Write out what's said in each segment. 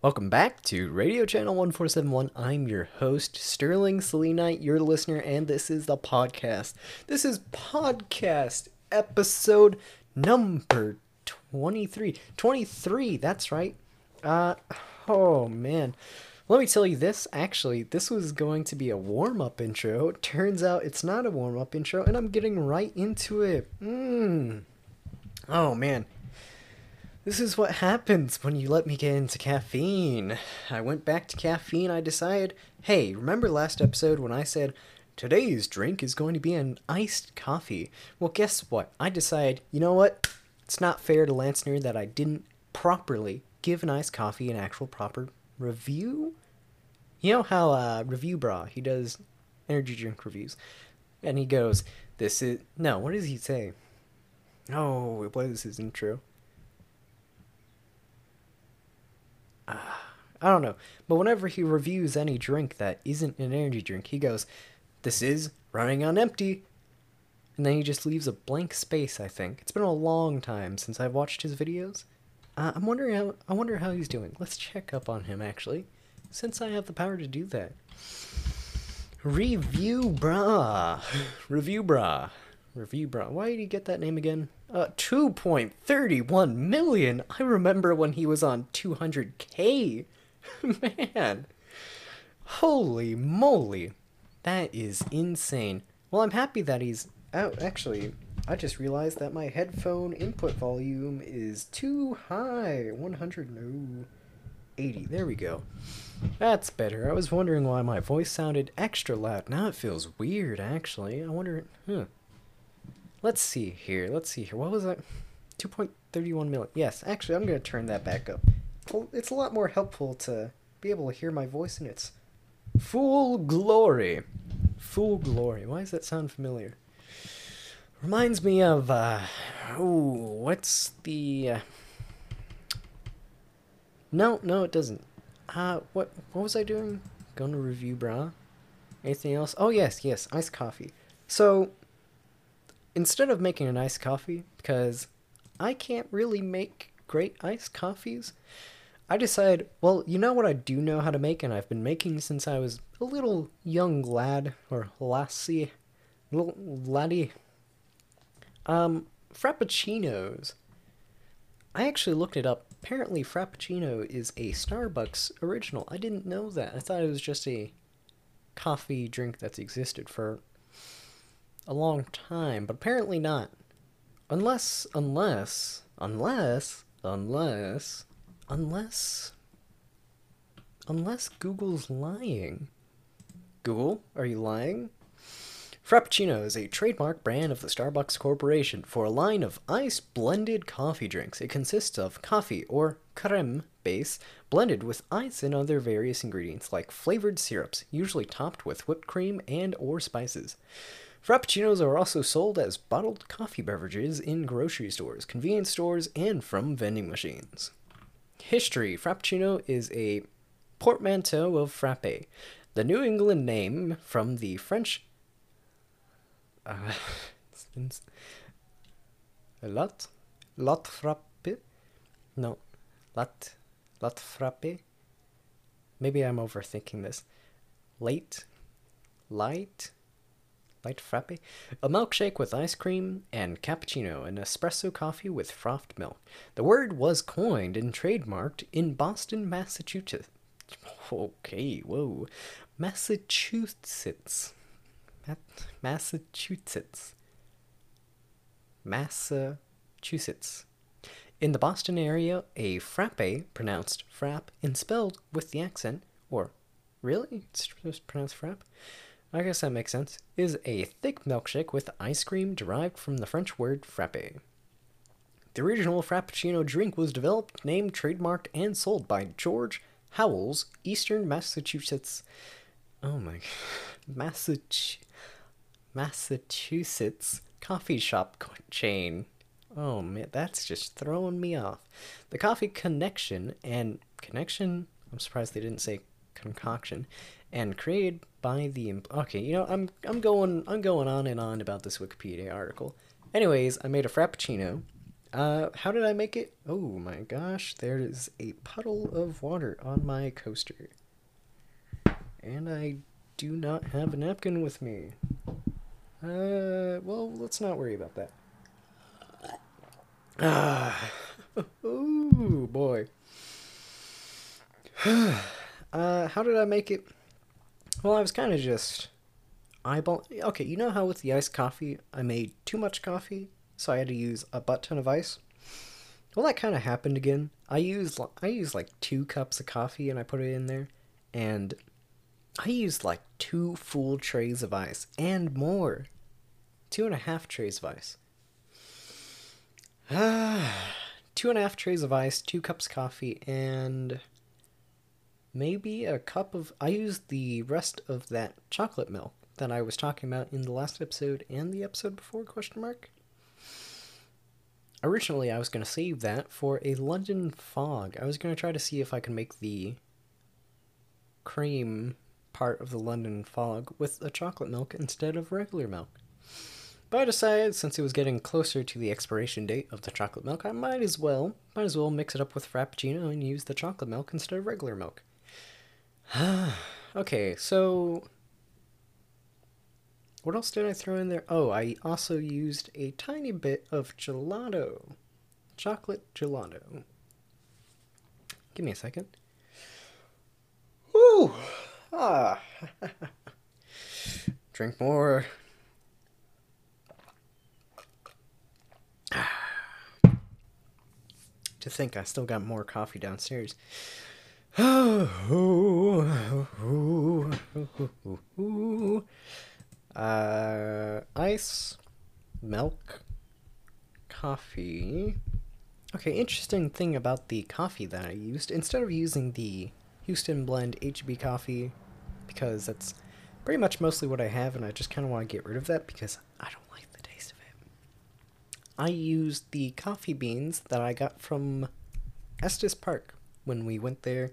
Welcome back to Radio Channel 1471. I'm your host, Sterling Selenite, your listener, and this is the podcast. This is podcast episode number 23. 23, that's right. Uh, oh man. Let me tell you this. Actually, this was going to be a warm up intro. Turns out it's not a warm up intro, and I'm getting right into it. Mmm. Oh man. This is what happens when you let me get into caffeine. I went back to caffeine. I decided, hey, remember last episode when I said today's drink is going to be an iced coffee? Well, guess what? I decided, you know what? It's not fair to Lansner that I didn't properly give an iced coffee an actual proper review. You know how uh, Review Brah, he does energy drink reviews. And he goes, this is... No, what does he say? Oh, what is his intro? I don't know. But whenever he reviews any drink that isn't an energy drink, he goes, This is running on empty. And then he just leaves a blank space, I think. It's been a long time since I've watched his videos. Uh, I'm wondering how I wonder how he's doing. Let's check up on him actually, since I have the power to do that. Review Brah. Review Brah. Review Brah. Why did he get that name again? Uh, 2.31 million. I remember when he was on 200k. Man. Holy moly. That is insane. Well, I'm happy that he's out. Actually, I just realized that my headphone input volume is too high. 100, no. 80. There we go. That's better. I was wondering why my voice sounded extra loud. Now it feels weird, actually. I wonder. Huh. Let's see here. Let's see here. What was that? 2.31 million. Yes, actually, I'm going to turn that back up. It's a lot more helpful to be able to hear my voice in its full glory. Full glory. Why does that sound familiar? Reminds me of, uh, oh, what's the, uh, no, no, it doesn't. Uh, what, what was I doing? To Review Brah? Anything else? Oh, yes, yes, iced coffee. So, instead of making an iced coffee, because I can't really make great iced coffees, I decided, well, you know what I do know how to make, and I've been making since I was a little young lad, or lassie, little laddie. Um, Frappuccinos. I actually looked it up. Apparently, Frappuccino is a Starbucks original. I didn't know that. I thought it was just a coffee drink that's existed for a long time, but apparently not. Unless, unless, unless, unless Unless. Unless Google's lying. Google, are you lying? Frappuccino is a trademark brand of the Starbucks Corporation for a line of ice blended coffee drinks. It consists of coffee or creme base blended with ice and other various ingredients like flavored syrups, usually topped with whipped cream and or spices. Frappuccinos are also sold as bottled coffee beverages in grocery stores, convenience stores, and from vending machines. History Frappuccino is a portmanteau of frappe, the New England name from the French. Uh, lot? Lot frappe? No. Lot. Lot frappe? Maybe I'm overthinking this. Late? Light? Light frappe, a milkshake with ice cream, and cappuccino, an espresso coffee with frothed milk. The word was coined and trademarked in Boston, Massachusetts. Okay, whoa. Massachusetts. Massachusetts. Massachusetts. In the Boston area, a frappe, pronounced frap and spelled with the accent, or really? It's just pronounced frap? I guess that makes sense, is a thick milkshake with ice cream derived from the French word frappe. The original Frappuccino drink was developed, named, trademarked, and sold by George Howells, Eastern Massachusetts. Oh my. Massach- Massachusetts coffee shop chain. Oh man, that's just throwing me off. The Coffee Connection and Connection, I'm surprised they didn't say concoction, and created by the okay you know i'm i'm going i'm going on and on about this wikipedia article anyways i made a frappuccino Uh, how did I make it? Oh my gosh, there is a puddle of water on my coaster. And I do not have a napkin with me. Uh, well, let's not worry about that. Ah, oh boy. uh, how did I make it? Well, I was kind of just eyeball. Okay, you know how with the iced coffee, I made too much coffee, so I had to use a butt ton of ice. Well, that kind of happened again. I used I used like two cups of coffee and I put it in there, and I used like two full trays of ice and more, two and a half trays of ice. Ah, two and a half trays of ice, two cups of coffee, and maybe a cup of. I used the rest of that chocolate milk that I was talking about in the last episode and the episode before? Question mark. Originally, I was going to save that for a London fog. I was going to try to see if I could make the cream part of the London fog with a chocolate milk instead of regular milk. But I decided since it was getting closer to the expiration date of the chocolate milk, I might as well might as well mix it up with frappuccino and use the chocolate milk instead of regular milk. okay, so what else did I throw in there? Oh, I also used a tiny bit of gelato. Chocolate gelato. Give me a second. Woo! Ah. Drink more. to think I still got more coffee downstairs. Uh, ice, milk, coffee. Okay, interesting thing about the coffee that I used. Instead of using the Houston Blend HB coffee, because that's pretty much mostly what I have, and I just kind of want to get rid of that because I don't like the taste of it. I used the coffee beans that I got from Estes Park when we went there.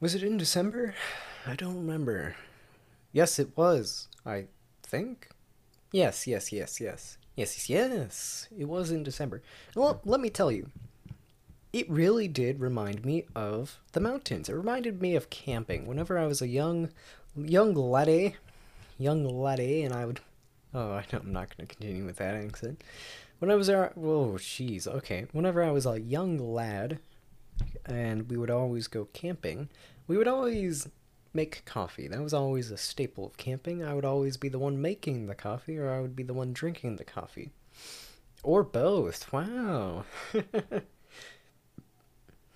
Was it in December? I don't remember. Yes, it was. I think. Yes, yes, yes, yes. Yes, yes, yes. It was in December. Well, let me tell you. It really did remind me of the mountains. It reminded me of camping. Whenever I was a young young laddie, young laddie, and I would Oh, I know I'm not going to continue with that accent. When I was a whoa, oh, jeez, okay. Whenever I was a young lad, and we would always go camping, we would always make coffee. That was always a staple of camping. I would always be the one making the coffee, or I would be the one drinking the coffee. Or both. Wow.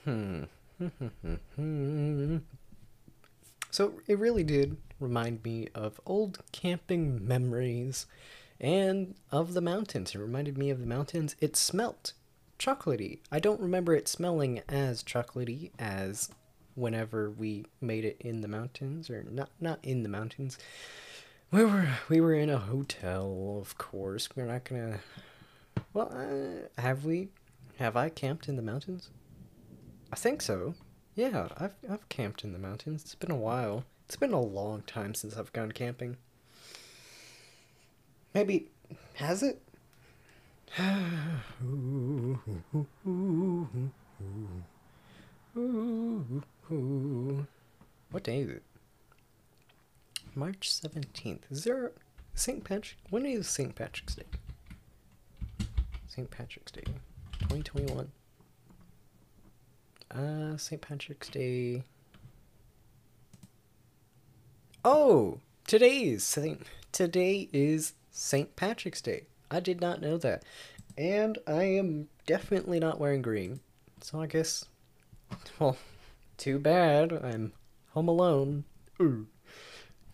hmm. so it really did remind me of old camping memories and of the mountains. It reminded me of the mountains. It smelt chocolatey. I don't remember it smelling as chocolatey as whenever we made it in the mountains or not not in the mountains. We were we were in a hotel of course. We're not gonna well uh, have we have i camped in the mountains? I think so. Yeah i've i've camped in the mountains. It's been a while. It's been a long time since i've gone camping. Maybe has it What day is it? March 17th. Is there St. Patrick? When is St. Patrick's Day? St. Patrick's Day. 2021. Uh, St. Patrick's Day. Oh, today is Saint. Today is St. Patrick's Day. I did not know that, and I am definitely not wearing green. So I guess, well, too bad. I'm home alone. Ooh.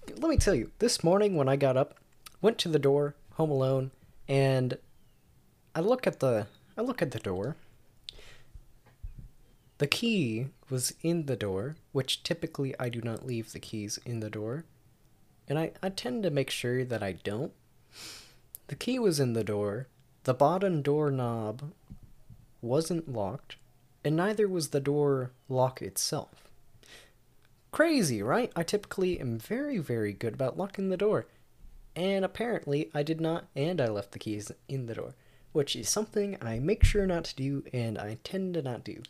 Let me tell you, this morning when I got up, went to the door, home alone, and I look at the I look at the door. The key was in the door, which typically I do not leave the keys in the door. And I, I tend to make sure that I don't. The key was in the door. The bottom door knob wasn't locked and neither was the door lock itself. Crazy, right? I typically am very, very good about locking the door. And apparently I did not, and I left the keys in the door. which is something I make sure not to do and I tend to not do.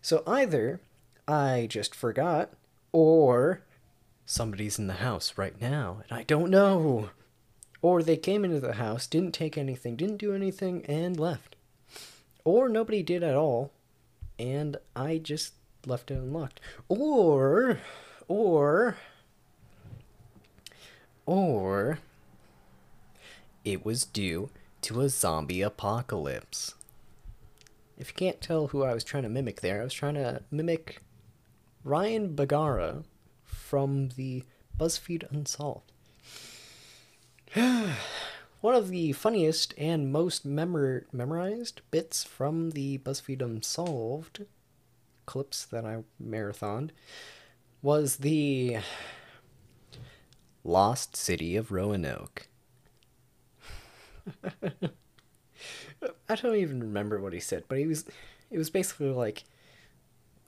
So either I just forgot, or somebody's in the house right now and I don't know. Or they came into the house, didn't take anything, didn't do anything, and left. Or nobody did at all, and I just left it unlocked. Or, or, or, it was due to a zombie apocalypse. If you can't tell who I was trying to mimic there, I was trying to mimic Ryan Bergara from the BuzzFeed Unsolved. One of the funniest and most memor- memorized bits from the BuzzFeed Unsolved clips that I marathoned was the Lost City of Roanoke. I don't even remember what he said, but he was it was basically like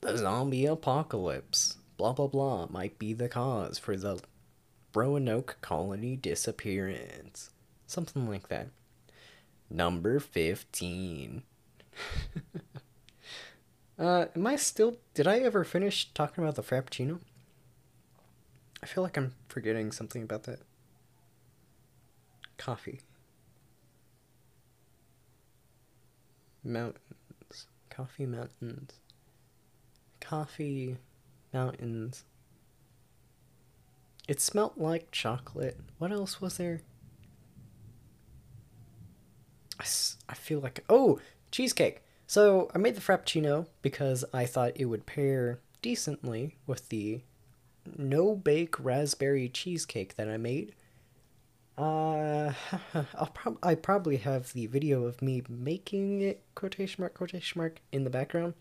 the zombie apocalypse, blah blah blah, might be the cause for the Roanoke colony disappearance. Something like that. Number 15. uh, am I still. Did I ever finish talking about the Frappuccino? I feel like I'm forgetting something about that. Coffee. Mountains. Coffee mountains. Coffee mountains. It smelt like chocolate. What else was there? I, I feel like. Oh, cheesecake. So I made the Frappuccino because I thought it would pair decently with the no bake raspberry cheesecake that I made. Uh, I'll prob- I probably have the video of me making it quotation mark quotation mark in the background.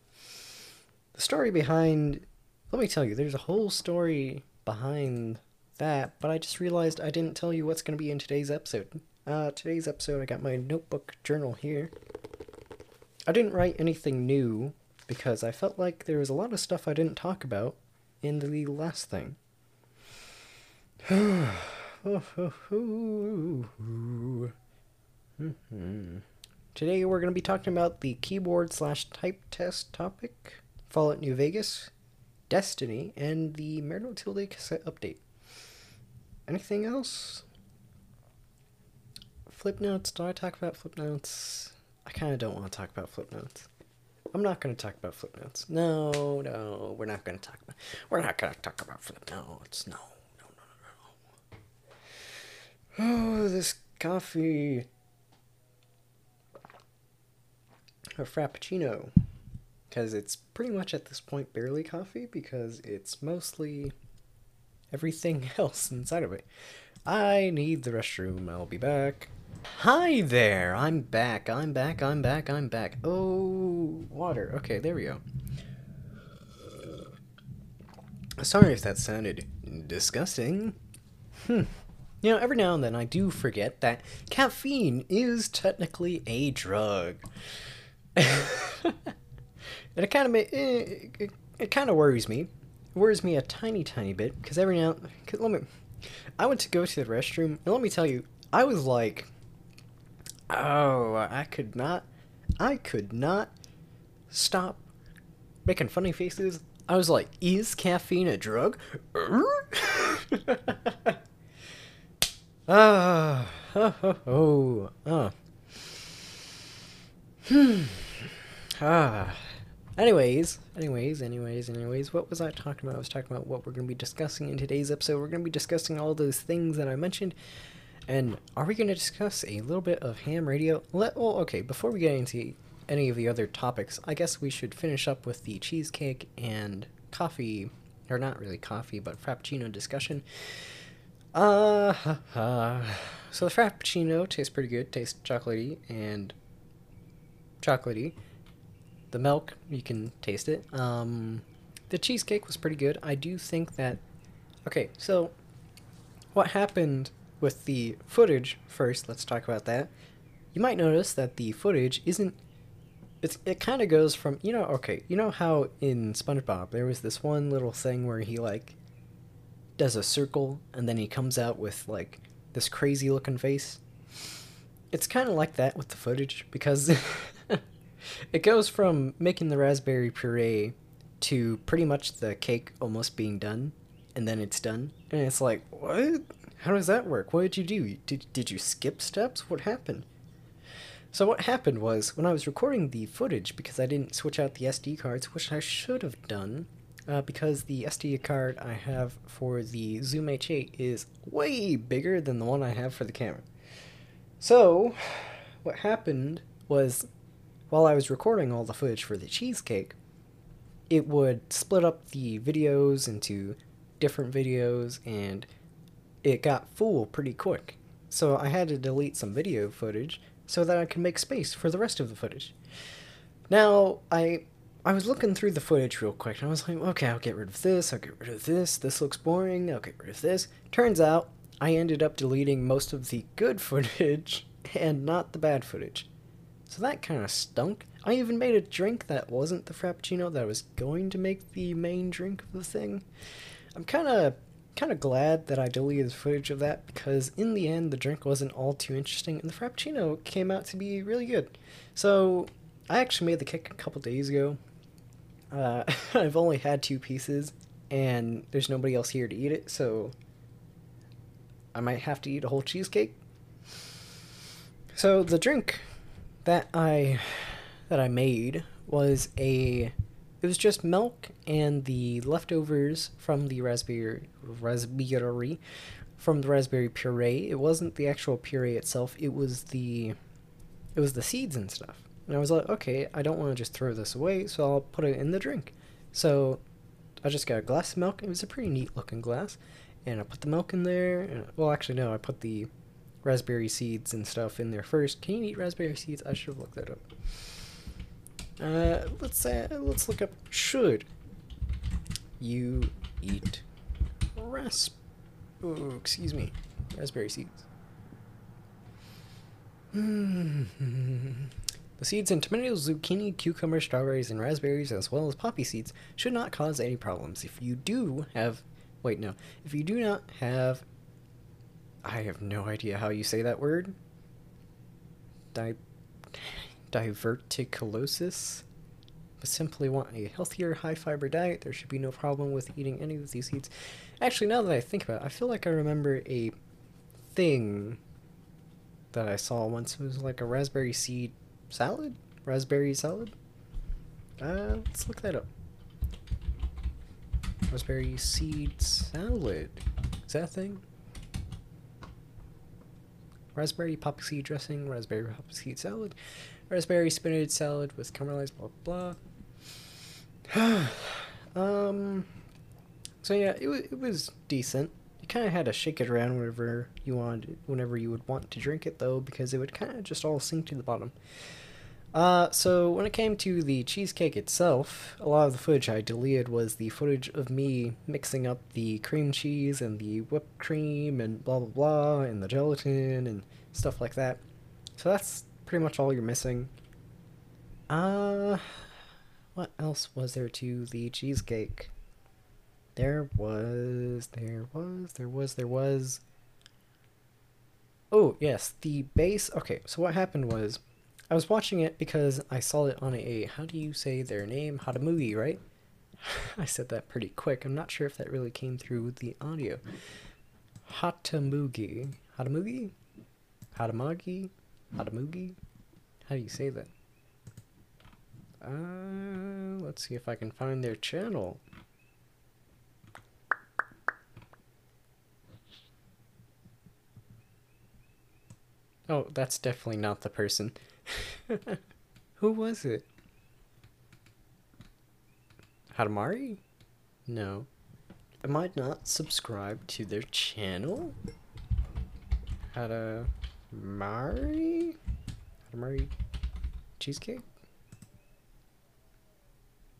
The story behind, let me tell you, there's a whole story behind that, but I just realized I didn't tell you what's going to be in today's episode. Uh, today's episode, I got my notebook journal here. I didn't write anything new because I felt like there was a lot of stuff I didn't talk about in the last thing. Today we're going to be talking about the keyboard slash type test topic, Fallout New Vegas, Destiny, and the Marital Tilde cassette update. Anything else? Flip notes. Do I talk about flip notes? I kind of don't want to talk about flip notes. I'm not going to talk about flip notes. No, no, we're not going to talk about. We're not going to talk about flip notes. No, no, no, no, no. Oh, this coffee. A frappuccino. Because it's pretty much at this point barely coffee because it's mostly everything else inside of it. I need the restroom. I'll be back. Hi there. I'm back. I'm back. I'm back. I'm back. Oh, water. Okay, there we go. Sorry if that sounded disgusting. Hmm. You know, every now and then I do forget that caffeine is technically a drug. and it kind of it, it, it kind of worries me. Worries me a tiny, tiny bit because every now, cause let me, I went to go to the restroom and let me tell you, I was like, oh, I could not, I could not stop making funny faces. I was like, is caffeine a drug? Ah, oh, oh, oh, oh. Hmm. Ah. Anyways, anyways, anyways, anyways, what was I talking about? I was talking about what we're going to be discussing in today's episode. We're going to be discussing all those things that I mentioned. And are we going to discuss a little bit of ham radio? Let well, okay, before we get into any of the other topics, I guess we should finish up with the cheesecake and coffee, or not really coffee, but frappuccino discussion. Uh, uh, so the frappuccino tastes pretty good, tastes chocolatey and chocolatey. The milk, you can taste it. Um, the cheesecake was pretty good. I do think that. Okay, so what happened with the footage first? Let's talk about that. You might notice that the footage isn't. It's, it kind of goes from you know okay you know how in SpongeBob there was this one little thing where he like does a circle and then he comes out with like this crazy looking face it's kind of like that with the footage because it goes from making the raspberry puree to pretty much the cake almost being done, and then it's done, and it's like, what? How does that work? What did you do? Did did you skip steps? What happened? So what happened was when I was recording the footage because I didn't switch out the SD cards, which I should have done, uh, because the SD card I have for the Zoom H8 is way bigger than the one I have for the camera. So, what happened was while I was recording all the footage for the cheesecake, it would split up the videos into different videos and it got full pretty quick. So I had to delete some video footage so that I could make space for the rest of the footage. Now, I I was looking through the footage real quick and I was like, okay, I'll get rid of this, I'll get rid of this, this looks boring, I'll get rid of this. Turns out I ended up deleting most of the good footage and not the bad footage. So that kind of stunk. I even made a drink that wasn't the Frappuccino that I was going to make the main drink of the thing. I'm kind of kind of glad that I deleted the footage of that because in the end the drink wasn't all too interesting and the Frappuccino came out to be really good. So I actually made the cake a couple days ago. Uh, I've only had two pieces and there's nobody else here to eat it, so I might have to eat a whole cheesecake. So the drink that I that I made was a it was just milk and the leftovers from the raspberry raspberry from the raspberry puree. It wasn't the actual puree itself. It was the it was the seeds and stuff. And I was like, okay, I don't want to just throw this away, so I'll put it in the drink. So I just got a glass of milk. It was a pretty neat looking glass, and I put the milk in there. And, well, actually, no, I put the raspberry seeds and stuff in there first. Can you eat raspberry seeds? I should have looked that up. Uh, let's say let's look up should you eat rasp oh, excuse me raspberry seeds the seeds in tomatoes zucchini cucumber strawberries and raspberries as well as poppy seeds should not cause any problems if you do have wait no if you do not have i have no idea how you say that word Di- diverticulosis but simply want a healthier, high fiber diet, there should be no problem with eating any of these seeds. Actually, now that I think about it, I feel like I remember a thing that I saw once. It was like a raspberry seed salad? Raspberry salad? Uh, let's look that up. Raspberry seed salad. Is that a thing? Raspberry poppy seed dressing, raspberry poppy seed salad, raspberry spinach salad with caramelized blah blah. um, so yeah, it, it was decent. You kind of had to shake it around whenever you wanted, whenever you would want to drink it though, because it would kind of just all sink to the bottom. Uh, so when it came to the cheesecake itself, a lot of the footage I deleted was the footage of me mixing up the cream cheese and the whipped cream and blah blah blah and the gelatin and stuff like that. So that's pretty much all you're missing. Uh, what else was there to the cheesecake? There was, there was, there was, there was. Oh, yes, the base. Okay, so what happened was I was watching it because I saw it on a, how do you say their name? Hatamugi, right? I said that pretty quick. I'm not sure if that really came through with the audio. Hatamugi. Hatamugi? Hatamagi? Hatamugi? How do you say that? Uh, let's see if I can find their channel. Oh, that's definitely not the person. Who was it? Hadamari? No. Am I not subscribed to their channel? Hadamari? Hadamari cheesecake?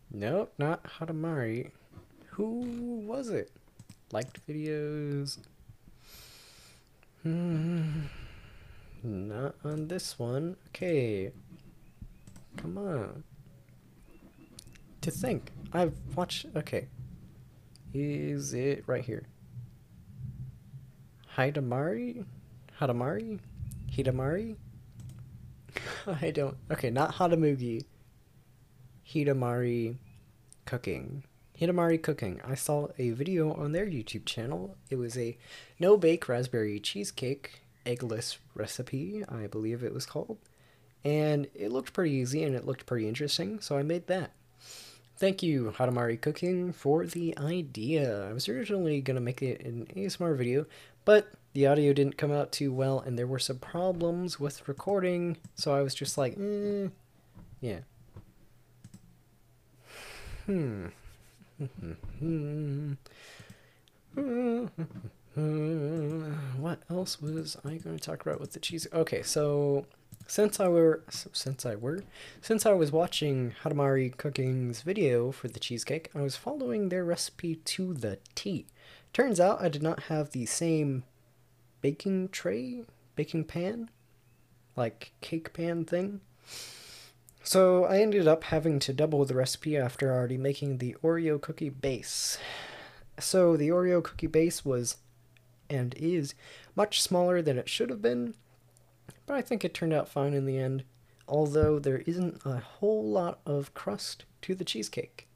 Nope, not Hadamari. Who was it? Liked videos. Hmm. Not on this one. Okay. Come on. To think. I've watched. Okay. Is it right here? Hidamari? Hadamari? Hidamari? I don't. Okay, not Hatamugi. Hitamari Cooking. Hitamari Cooking. I saw a video on their YouTube channel. It was a no bake raspberry cheesecake eggless recipe, I believe it was called. And it looked pretty easy and it looked pretty interesting, so I made that. Thank you, Hatamari Cooking, for the idea. I was originally going to make it an ASMR video, but the audio didn't come out too well and there were some problems with recording, so I was just like, eh, yeah. Hmm. Uh, what else was I going to talk about with the cheese? Okay, so since I were since I were since I was watching Hatamari Cooking's video for the cheesecake, I was following their recipe to the T. Turns out I did not have the same baking tray, baking pan, like cake pan thing. So I ended up having to double the recipe after already making the Oreo cookie base. So the Oreo cookie base was and is much smaller than it should have been, but I think it turned out fine in the end, although there isn't a whole lot of crust to the cheesecake.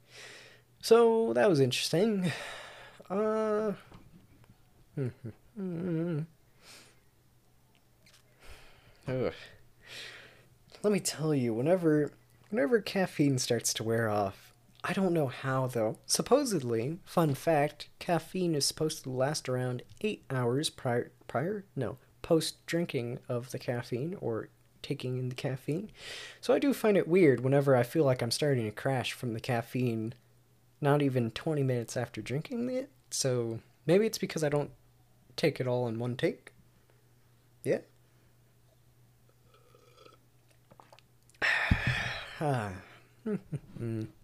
So that was interesting. Uh, Ugh. Let me tell you, whenever whenever caffeine starts to wear off, I don't know how though. Supposedly, fun fact, caffeine is supposed to last around 8 hours prior prior no, post drinking of the caffeine or taking in the caffeine. So I do find it weird whenever I feel like I'm starting to crash from the caffeine not even 20 minutes after drinking it. So maybe it's because I don't take it all in one take. Yeah. Ah.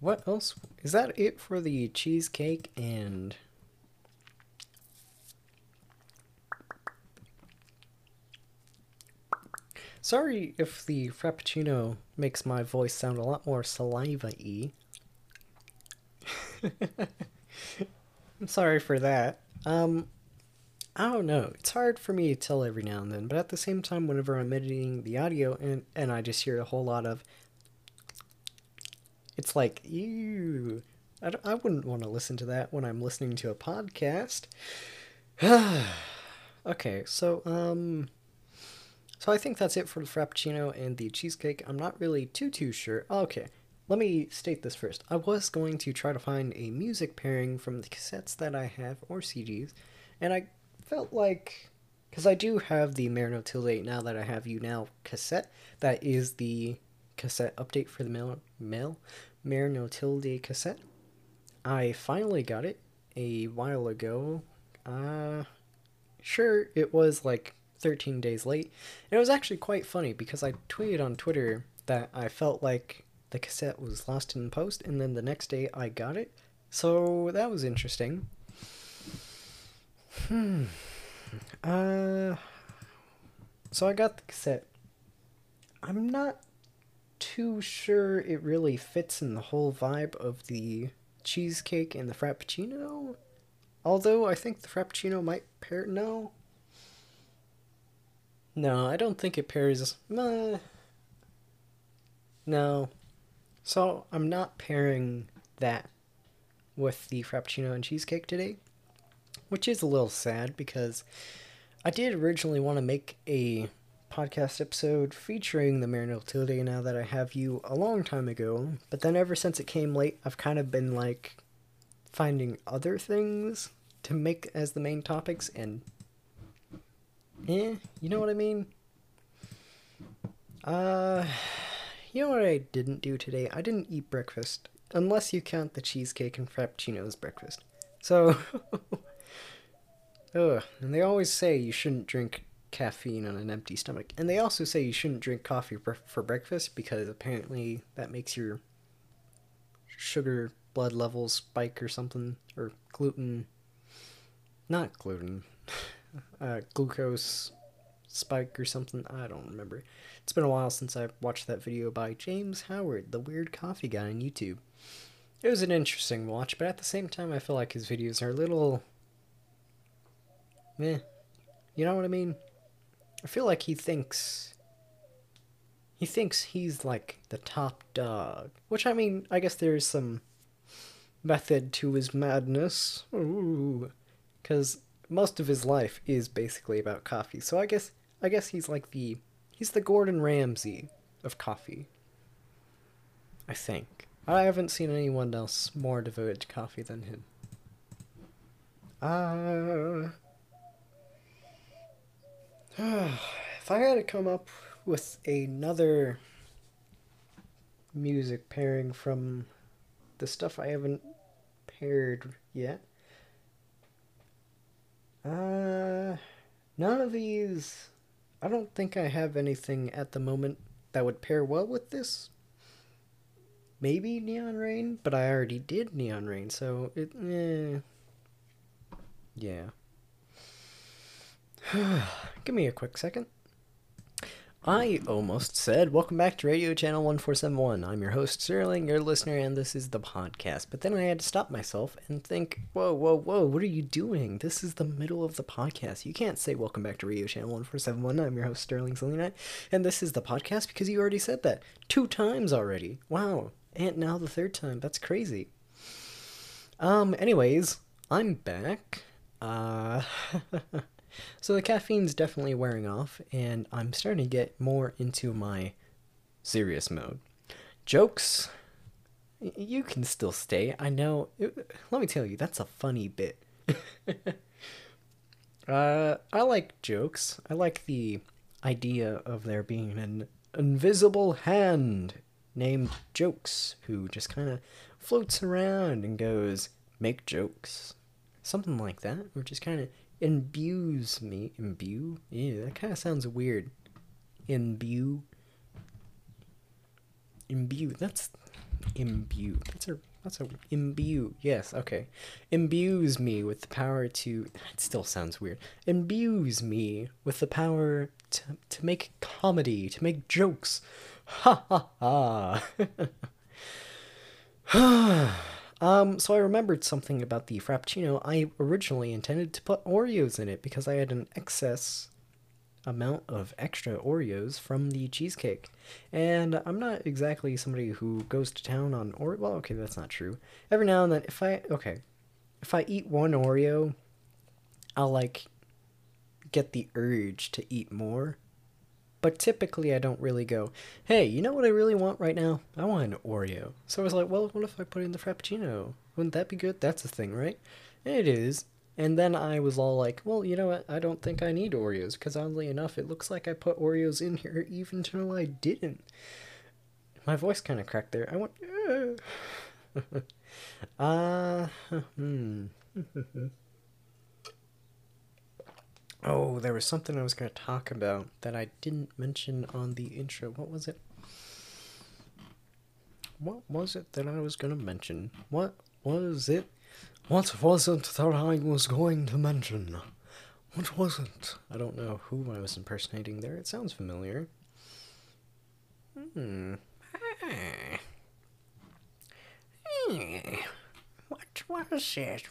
what else? Is that it for the cheesecake and... Sorry if the Frappuccino makes my voice sound a lot more saliva-y. I'm sorry for that. Um, I don't know. It's hard for me to tell every now and then, but at the same time, whenever I'm editing the audio and, and I just hear a whole lot of, it's like, ew. I, I wouldn't want to listen to that when I'm listening to a podcast. okay, so, um, so I think that's it for the Frappuccino and the cheesecake. I'm not really too, too sure. Okay. Let me state this first. I was going to try to find a music pairing from the cassettes that I have or CDs, and I felt like because I do have the Marino Tilde now that I have you now cassette. That is the cassette update for the mail mail Marino Tilde cassette. I finally got it a while ago. Uh sure it was like 13 days late. And it was actually quite funny because I tweeted on Twitter that I felt like the cassette was lost in post, and then the next day I got it. So that was interesting. Hmm. Uh. So I got the cassette. I'm not too sure it really fits in the whole vibe of the cheesecake and the frappuccino. Although I think the frappuccino might pair. No. No, I don't think it pairs. Uh, no, so I'm not pairing that with the Frappuccino and cheesecake today, which is a little sad because I did originally want to make a podcast episode featuring the Marino Tilde now that I have you a long time ago, but then ever since it came late, I've kind of been like finding other things to make as the main topics and eh, you know what I mean? Uh you know what I didn't do today? I didn't eat breakfast, unless you count the cheesecake and frappuccino as breakfast. So, ugh. And they always say you shouldn't drink caffeine on an empty stomach. And they also say you shouldn't drink coffee for breakfast because apparently that makes your sugar blood levels spike or something. Or gluten. Not gluten. uh, glucose spike or something. I don't remember. It's been a while since I watched that video by James Howard, the weird coffee guy on YouTube. it was an interesting watch, but at the same time, I feel like his videos are a little, meh. You know what I mean? I feel like he thinks he thinks he's like the top dog, which I mean, I guess there's some method to his madness. Because most of his life is basically about coffee. So I guess I guess he's like the he's the Gordon Ramsay of coffee. I think. I haven't seen anyone else more devoted to coffee than him. Uh if I had to come up with another music pairing from the stuff I haven't paired yet. Uh, none of these. I don't think I have anything at the moment that would pair well with this. Maybe Neon Rain, but I already did Neon Rain, so it. Eh. Yeah. Give me a quick second. I almost said, Welcome back to Radio Channel 1471. I'm your host, Sterling, your listener, and this is the podcast. But then I had to stop myself and think, Whoa, whoa, whoa, what are you doing? This is the middle of the podcast. You can't say, Welcome back to Radio Channel 1471. I'm your host, Sterling Selena, and this is the podcast because you already said that two times already. Wow. And now the third time. That's crazy. Um, anyways, I'm back. Uh. So the caffeine's definitely wearing off, and I'm starting to get more into my serious mode. Jokes, you can still stay. I know. let me tell you, that's a funny bit. uh, I like jokes. I like the idea of there being an invisible hand named Jokes who just kind of floats around and goes, make jokes. Something like that, or just kind of imbues me. Imbue? Yeah, that kind of sounds weird. Imbue. Imbue. That's imbue. That's a that's a imbue. Yes, okay. Imbues me with the power to. It still sounds weird. Imbues me with the power to to make comedy, to make jokes. Ha ha ha. Um, so I remembered something about the Frappuccino. I originally intended to put Oreos in it because I had an excess amount of extra Oreos from the cheesecake. And I'm not exactly somebody who goes to town on Oreo. Well, okay, that's not true. Every now and then, if I, okay, if I eat one Oreo, I'll like get the urge to eat more. But typically, I don't really go, hey, you know what I really want right now? I want an Oreo. So I was like, well, what if I put in the Frappuccino? Wouldn't that be good? That's a thing, right? It is. And then I was all like, well, you know what? I don't think I need Oreos, because oddly enough, it looks like I put Oreos in here even though I didn't. My voice kind of cracked there. I went, uh, hmm. Oh, there was something I was going to talk about that I didn't mention on the intro. What was it? What was it that I was going to mention? What was it? What was it that I was going to mention? What was it? I don't know who I was impersonating there. It sounds familiar. Hmm. What was it?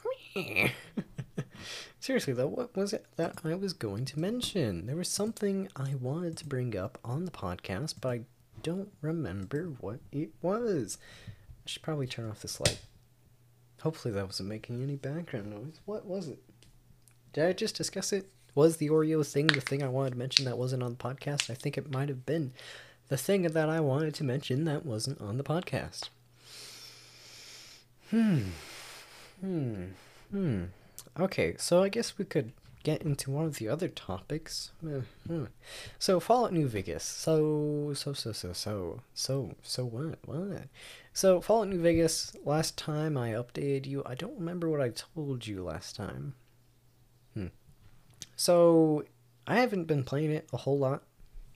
Seriously though, what was it that I was going to mention? There was something I wanted to bring up on the podcast, but I don't remember what it was. I should probably turn off this light. Hopefully that wasn't making any background noise. What was it? Did I just discuss it? Was the Oreo thing the thing I wanted to mention that wasn't on the podcast? I think it might have been the thing that I wanted to mention that wasn't on the podcast. Hmm. Hmm. Hmm. Okay, so I guess we could get into one of the other topics. Uh, so Fallout New Vegas. So so so so so so so what what? So Fallout New Vegas. Last time I updated you, I don't remember what I told you last time. Hmm. So I haven't been playing it a whole lot.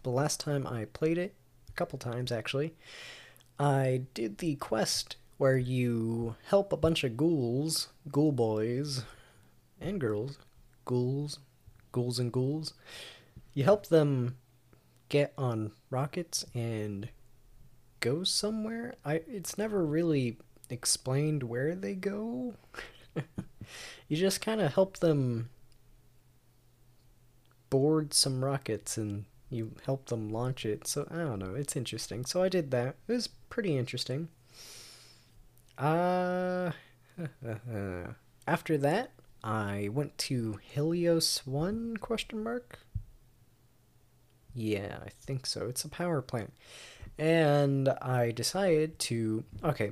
The last time I played it, a couple times actually, I did the quest where you help a bunch of ghouls, ghoul boys, and girls, ghouls, ghouls and ghouls. You help them get on rockets and go somewhere. I it's never really explained where they go. you just kind of help them board some rockets and you help them launch it. So I don't know, it's interesting. So I did that. It was pretty interesting. Uh after that, I went to Helios 1 question mark. Yeah, I think so. It's a power plant. And I decided to okay.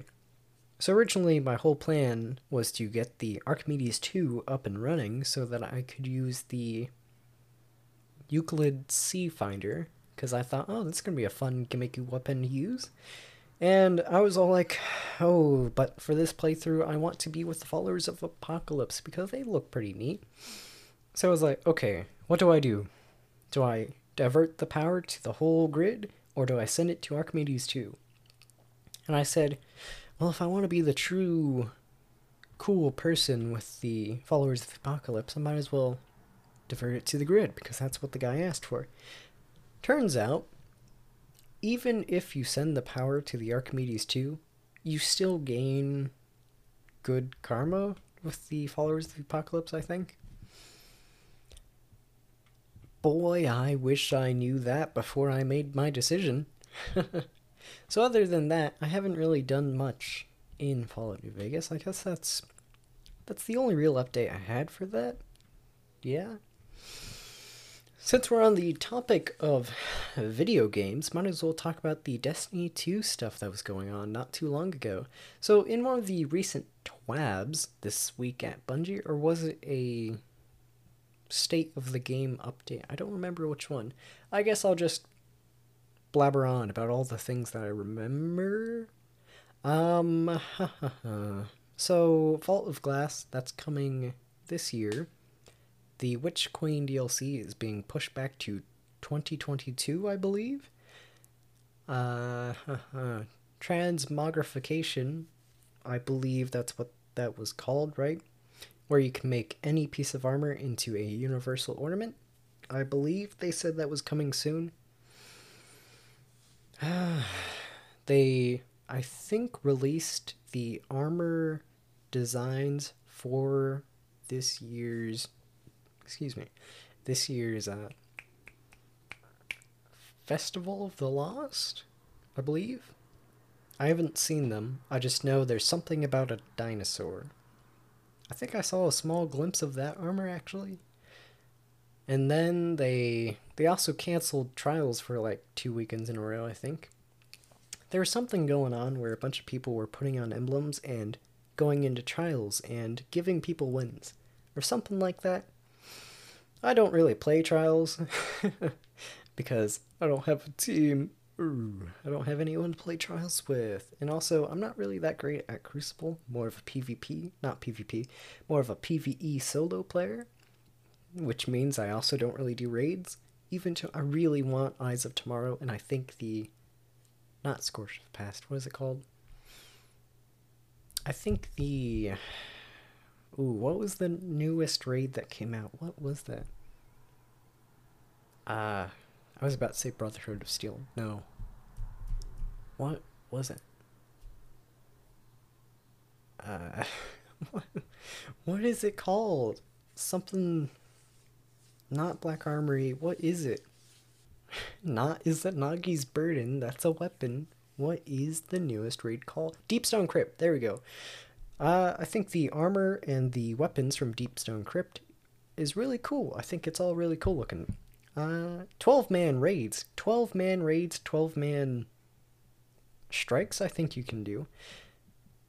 So originally my whole plan was to get the Archimedes 2 up and running so that I could use the Euclid C Finder because I thought, oh, this is going to be a fun gimmicky weapon to use. And I was all like, oh, but for this playthrough, I want to be with the followers of Apocalypse because they look pretty neat. So I was like, okay, what do I do? Do I divert the power to the whole grid or do I send it to Archimedes 2? And I said, well, if I want to be the true cool person with the followers of Apocalypse, I might as well divert it to the grid because that's what the guy asked for. Turns out, even if you send the power to the Archimedes 2, you still gain good karma with the followers of the apocalypse, I think. Boy, I wish I knew that before I made my decision. so other than that, I haven't really done much in Fallout New Vegas. I guess that's that's the only real update I had for that. Yeah. Since we're on the topic of video games, might as well talk about the Destiny 2 stuff that was going on not too long ago. So, in one of the recent TWABs this week at Bungie, or was it a state of the game update? I don't remember which one. I guess I'll just blabber on about all the things that I remember. Um, so, Vault of Glass, that's coming this year the Witch Queen DLC is being pushed back to 2022, I believe. Uh, transmogrification, I believe that's what that was called, right? Where you can make any piece of armor into a universal ornament. I believe they said that was coming soon. they, I think, released the armor designs for this year's excuse me, this year's uh, Festival of the Lost, I believe. I haven't seen them. I just know there's something about a dinosaur. I think I saw a small glimpse of that armor actually. And then they they also canceled trials for like two weekends in a row, I think. There was something going on where a bunch of people were putting on emblems and going into trials and giving people wins or something like that. I don't really play Trials because I don't have a team. I don't have anyone to play Trials with. And also, I'm not really that great at Crucible. More of a PvP, not PvP, more of a PvE solo player. Which means I also don't really do raids. Even to, I really want Eyes of Tomorrow, and I think the. Not Scourge of the Past, what is it called? I think the. Ooh, what was the newest raid that came out? What was that? Uh, I was about to say Brotherhood of Steel. No. What was it? Uh, what, what is it called? Something. Not Black Armory. What is it? Not is that Nagi's Burden? That's a weapon. What is the newest raid called? Deepstone Crypt. There we go. Uh, I think the armor and the weapons from Deepstone Crypt is really cool. I think it's all really cool looking. Uh, 12 man raids. 12 man raids, 12 man strikes, I think you can do.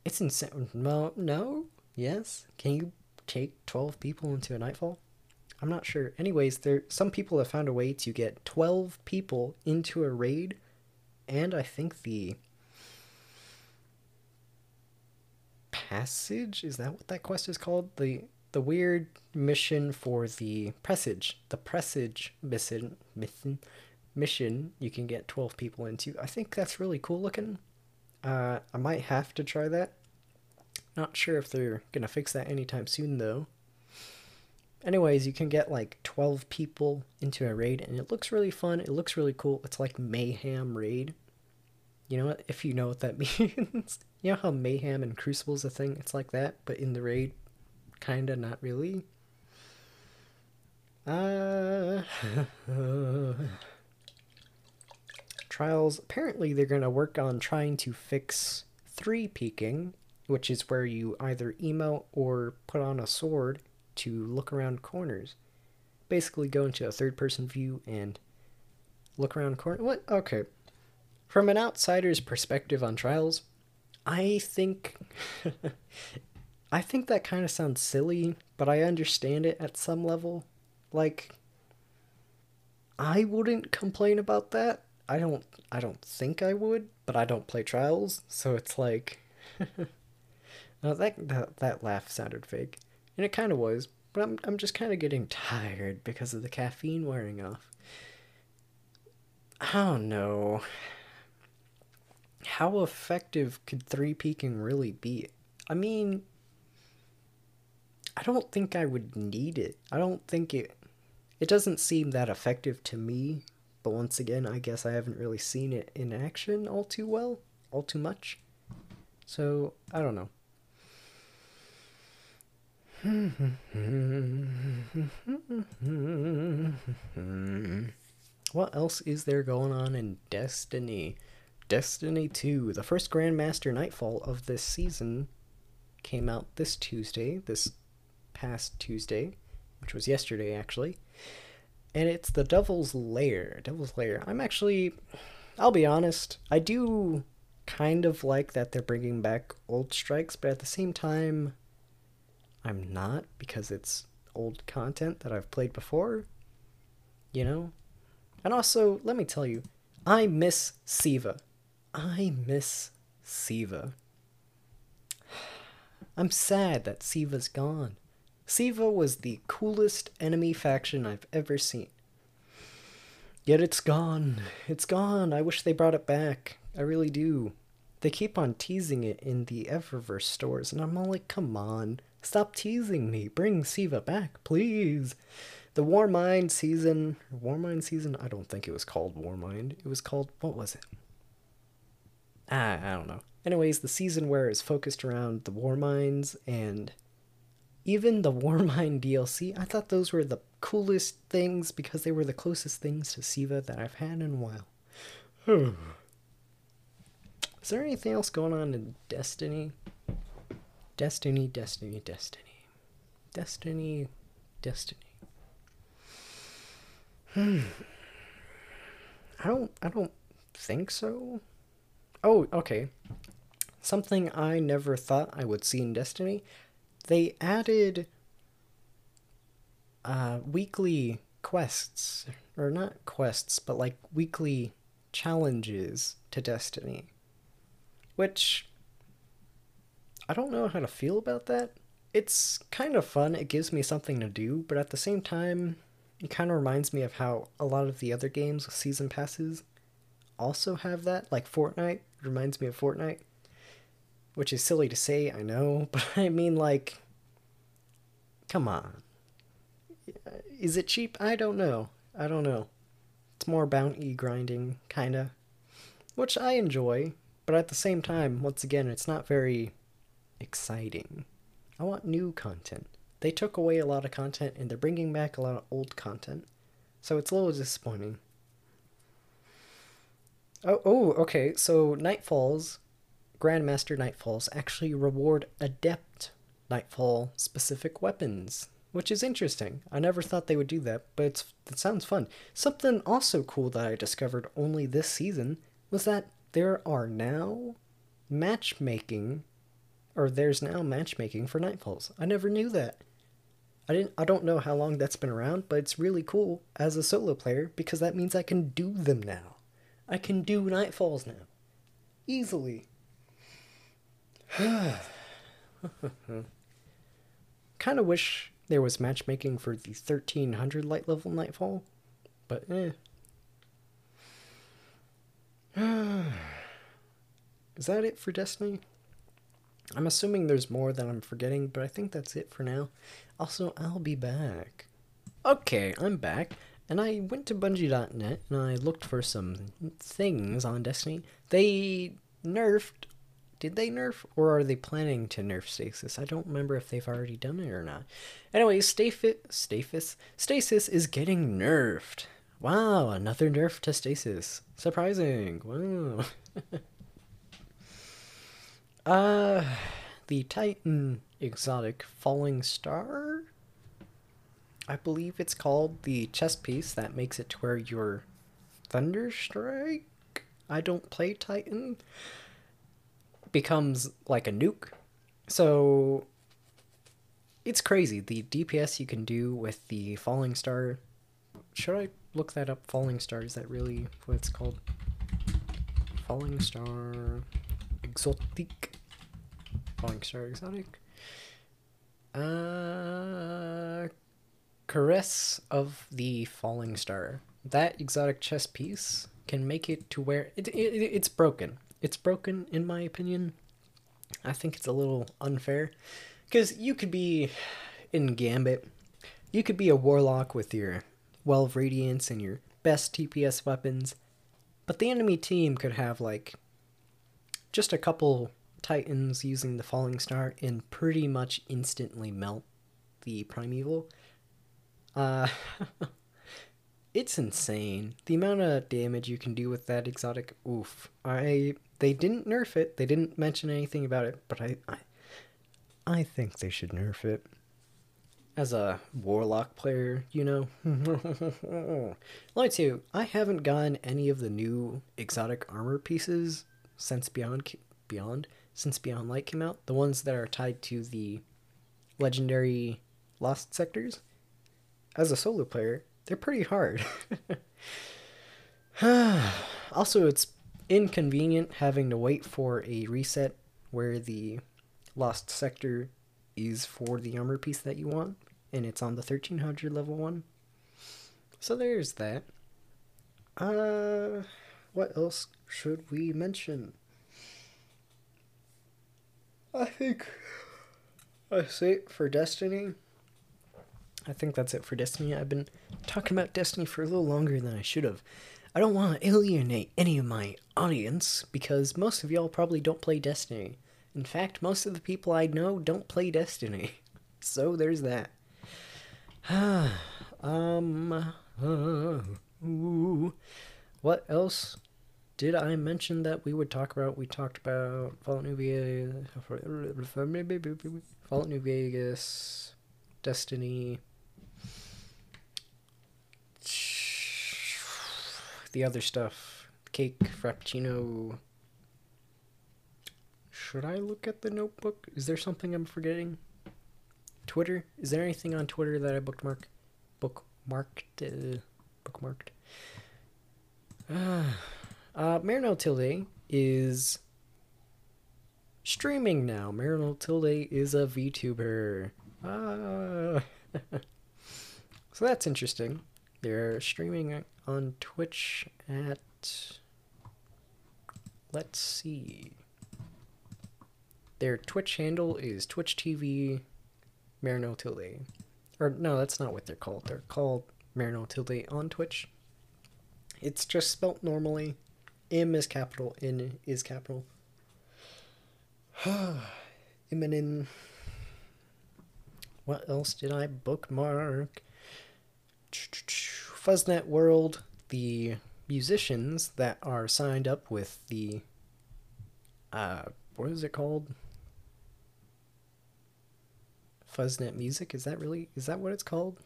It's insane. No, no? Yes? Can you take 12 people into a nightfall? I'm not sure. Anyways, there some people have found a way to get 12 people into a raid, and I think the presage is that what that quest is called? The the weird mission for the presage, the presage mission, mission, mission you can get 12 people into. I think that's really cool looking. Uh, I might have to try that. Not sure if they're gonna fix that anytime soon though. Anyways, you can get like 12 people into a raid and it looks really fun. It looks really cool. It's like Mayhem Raid. You know what? If you know what that means. you know how Mayhem and Crucible's a thing? It's like that, but in the raid, kinda, not really. Uh. Trials, apparently, they're gonna work on trying to fix three peeking, which is where you either emote or put on a sword to look around corners. Basically, go into a third person view and look around corner. What? Okay. From an outsider's perspective on trials, I think I think that kind of sounds silly, but I understand it at some level. Like I wouldn't complain about that. I don't I don't think I would, but I don't play trials, so it's like no, that, that that laugh sounded fake. And it kind of was, but I'm I'm just kind of getting tired because of the caffeine wearing off. I don't know. How effective could three peaking really be? I mean, I don't think I would need it. I don't think it. It doesn't seem that effective to me. But once again, I guess I haven't really seen it in action all too well, all too much. So I don't know. what else is there going on in Destiny? Destiny 2, the first Grandmaster Nightfall of this season, came out this Tuesday, this past Tuesday, which was yesterday actually. And it's the Devil's Lair. Devil's Lair. I'm actually, I'll be honest, I do kind of like that they're bringing back old strikes, but at the same time, I'm not because it's old content that I've played before. You know? And also, let me tell you, I miss Siva. I miss Siva. I'm sad that Siva's gone. Siva was the coolest enemy faction I've ever seen. Yet it's gone. It's gone. I wish they brought it back. I really do. They keep on teasing it in the Eververse stores, and I'm all like, come on. Stop teasing me. Bring Siva back, please. The Warmind season. Warmind season? I don't think it was called Warmind. It was called. What was it? Ah, I don't know. Anyways, the season where it's focused around the Warminds and even the Warmind DLC, I thought those were the coolest things because they were the closest things to Siva that I've had in a while. Is there anything else going on in Destiny? Destiny, Destiny, Destiny. Destiny, Destiny. Hmm. I don't I don't think so. Oh, okay. Something I never thought I would see in Destiny. They added uh, weekly quests, or not quests, but like weekly challenges to Destiny. Which I don't know how to feel about that. It's kind of fun, it gives me something to do, but at the same time, it kind of reminds me of how a lot of the other games with season passes also have that. Like Fortnite reminds me of Fortnite, which is silly to say, I know, but I mean, like, come on. Is it cheap? I don't know. I don't know. It's more bounty grinding, kinda, which I enjoy, but at the same time, once again, it's not very exciting. I want new content. They took away a lot of content and they're bringing back a lot of old content. So it's a little disappointing. Oh, oh, okay. So Nightfalls, Grandmaster Nightfalls actually reward adept Nightfall specific weapons, which is interesting. I never thought they would do that, but it sounds fun. Something also cool that I discovered only this season was that there are now matchmaking, or there's now matchmaking for Nightfalls. I never knew that. I didn't I don't know how long that's been around, but it's really cool as a solo player because that means I can do them now. I can do Nightfalls now. Easily. kind of wish there was matchmaking for the 1300 light level Nightfall, but eh. Is that it for Destiny? I'm assuming there's more that I'm forgetting, but I think that's it for now. Also, I'll be back. Okay, I'm back. and I went to Bungie.net and I looked for some things on Destiny. They nerfed. Did they nerf, or are they planning to nerf Stasis? I don't remember if they've already done it or not. Anyway, Stasis, Stasis, Stasis is getting nerfed. Wow, another nerf to Stasis. Surprising. Wow. uh, the Titan exotic Falling Star I believe it's called the chess piece that makes it to where your Thunderstrike. I don't play Titan. Becomes like a nuke. So it's crazy the DPS you can do with the Falling Star. Should I look that up? Falling Star, is that really what it's called? Falling Star Exotic. Falling Star Exotic. Uh Cuirass of the Falling Star. That exotic chess piece can make it to where it, it, it's broken. It's broken, in my opinion. I think it's a little unfair. Because you could be in Gambit, you could be a warlock with your Well of Radiance and your best DPS weapons, but the enemy team could have like just a couple titans using the falling star and pretty much instantly melt the primeval uh, it's insane the amount of damage you can do with that exotic. Oof! I they didn't nerf it. They didn't mention anything about it, but I, I, I think they should nerf it. As a warlock player, you know. Tell you, I haven't gotten any of the new exotic armor pieces since Beyond Beyond since Beyond Light came out. The ones that are tied to the legendary lost sectors as a solo player, they're pretty hard. also, it's inconvenient having to wait for a reset where the lost sector is for the armor piece that you want, and it's on the 1300 level one. So there's that. Uh, what else should we mention? I think I say for Destiny. I think that's it for Destiny. I've been talking about Destiny for a little longer than I should have. I don't want to alienate any of my audience because most of y'all probably don't play Destiny. In fact, most of the people I know don't play Destiny. So there's that. um, uh, what else did I mention that we would talk about? We talked about Fallout New Vegas, Fallout New Vegas, Destiny. The other stuff. Cake, Frappuccino. Should I look at the notebook? Is there something I'm forgetting? Twitter? Is there anything on Twitter that I bookmark? Bookmarked? Uh, bookmarked. Uh, uh, Marino Tilde is streaming now. Marino Tilde is a VTuber. Ah. so that's interesting. They're streaming on Twitch at. Let's see. Their Twitch handle is Twitch TV Marino Tilde. Or, no, that's not what they're called. They're called Marino Tilde on Twitch. It's just spelt normally. M is capital, N is capital. Iminin. What else did I bookmark? Fuzznet World, the musicians that are signed up with the uh what is it called? Fuzznet Music, is that really is that what it's called?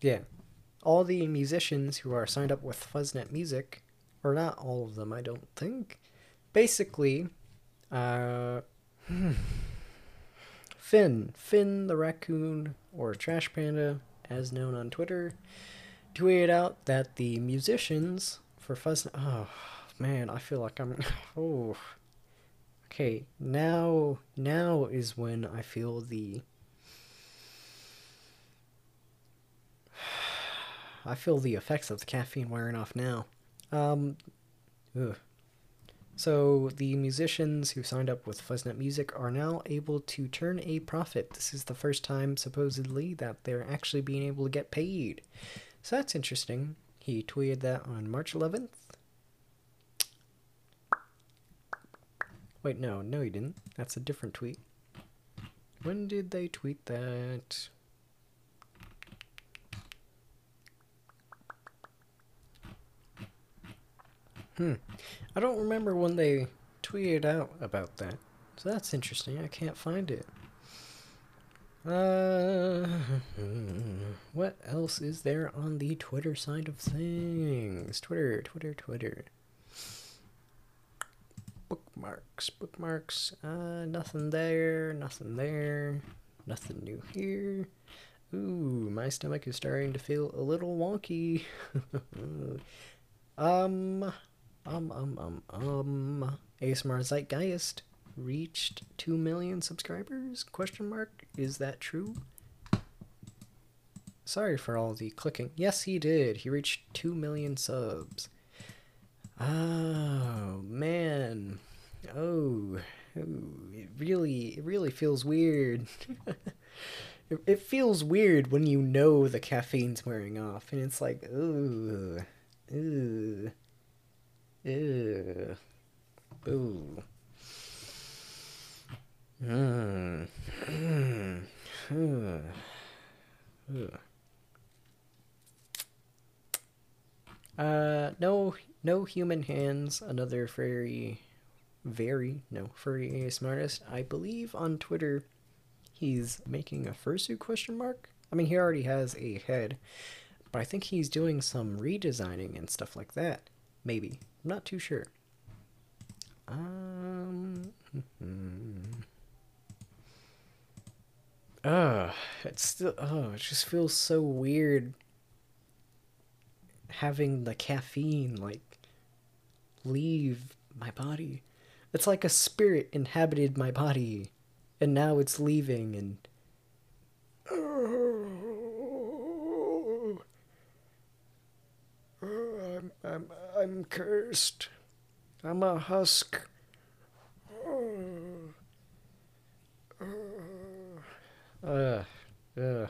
Yeah. All the musicians who are signed up with Fuzznet Music, or not all of them, I don't think. Basically, uh Finn, Finn the raccoon or Trash Panda as known on Twitter, tweeted out that the musicians for Fuzz. Oh, man, I feel like I'm. Oh. Okay, now now is when I feel the. I feel the effects of the caffeine wearing off now. Um, ugh. So the musicians who signed up with Fuzznet Music are now able to turn a profit. This is the first time, supposedly, that they're actually being able to get paid. So that's interesting. He tweeted that on March 11th. Wait, no, no, he didn't. That's a different tweet. When did they tweet that? Hmm. I don't remember when they tweeted out about that. So that's interesting. I can't find it. Uh, what else is there on the Twitter side of things? Twitter, Twitter, Twitter. Bookmarks, bookmarks. Uh, nothing there, nothing there, nothing new here. Ooh, my stomach is starting to feel a little wonky. um, um, um, um, um. ASMR Zeitgeist reached 2 million subscribers? Question mark. Is that true? Sorry for all the clicking. Yes, he did. He reached 2 million subs. Oh, man. Oh, it really, it really feels weird. it, it feels weird when you know the caffeine's wearing off, and it's like, ooh, ooh. Ew. Ooh. Mm. Mm. Mm. Uh, no, no human hands. Another furry, very no furry ASMR artist. I believe on Twitter, he's making a fursuit question mark. I mean, he already has a head, but I think he's doing some redesigning and stuff like that. Maybe. I'm not too sure. Um. Ugh, it's still. Oh, it just feels so weird having the caffeine like leave my body. It's like a spirit inhabited my body, and now it's leaving, and. I'm, I'm, I'm cursed. I'm a husk. Uh, uh.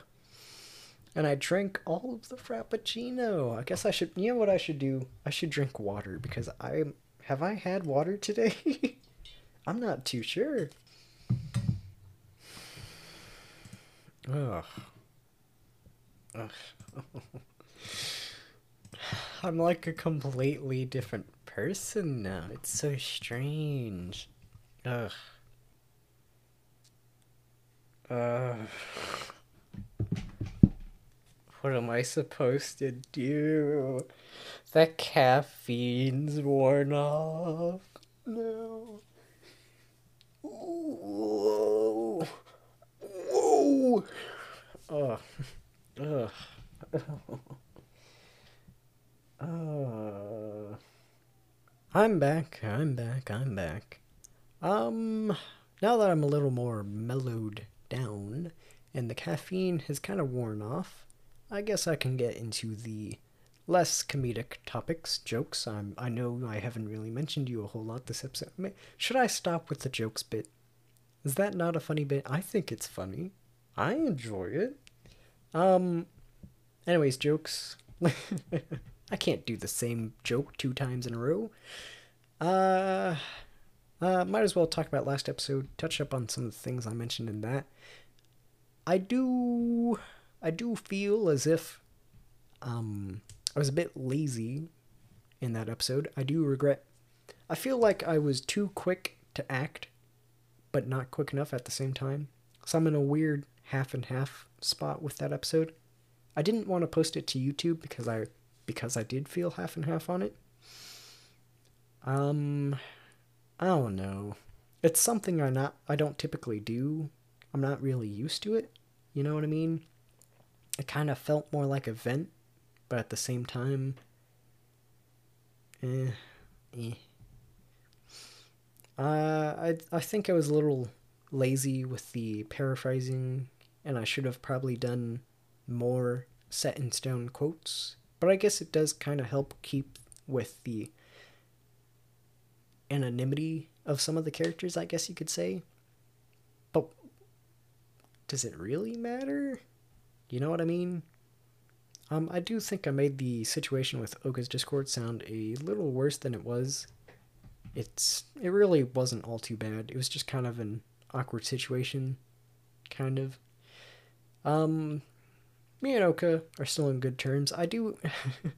And I drank all of the frappuccino. I guess I should. You know what I should do? I should drink water because I have I had water today. I'm not too sure. Ugh. Ugh. I'm like a completely different person now. It's so strange. Ugh. Uh, what am I supposed to do? The caffeine's worn off. No. Whoa. Whoa. Ugh. Ugh. Uh, I'm back. I'm back. I'm back. Um, now that I'm a little more mellowed down and the caffeine has kind of worn off, I guess I can get into the less comedic topics, jokes. I'm, I know I haven't really mentioned you a whole lot this episode. Should I stop with the jokes bit? Is that not a funny bit? I think it's funny. I enjoy it. Um, anyways, jokes. I can't do the same joke two times in a row. Uh, uh, might as well talk about last episode. Touch up on some of the things I mentioned in that. I do, I do feel as if, um, I was a bit lazy in that episode. I do regret. I feel like I was too quick to act, but not quick enough at the same time. So I'm in a weird half and half spot with that episode. I didn't want to post it to YouTube because I because I did feel half and half on it. Um, I don't know. It's something I not I don't typically do. I'm not really used to it. You know what I mean? It kind of felt more like a vent, but at the same time, eh, eh. Uh, I I think I was a little lazy with the paraphrasing, and I should have probably done more set in stone quotes but I guess it does kind of help keep with the anonymity of some of the characters, I guess you could say. But does it really matter? You know what I mean? Um, I do think I made the situation with Oka's Discord sound a little worse than it was. It's it really wasn't all too bad. It was just kind of an awkward situation, kind of. Um, me and Oka are still in good terms. I do,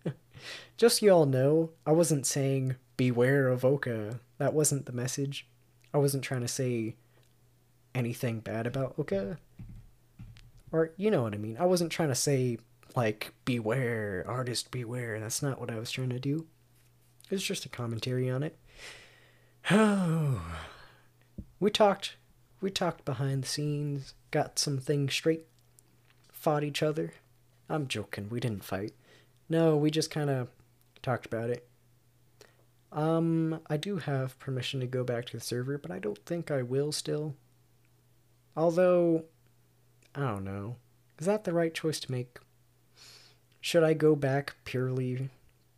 just so y'all know, I wasn't saying beware of Oka. That wasn't the message. I wasn't trying to say anything bad about Oka. Or, you know what I mean. I wasn't trying to say like beware artist beware that's not what i was trying to do it's just a commentary on it oh we talked we talked behind the scenes got some things straight fought each other. I'm joking. We didn't fight. No we just kind of talked about it. Um i do have permission to go back to the server but i don't think i will still. Although i don't know. Is that the right choice to make? Should I go back purely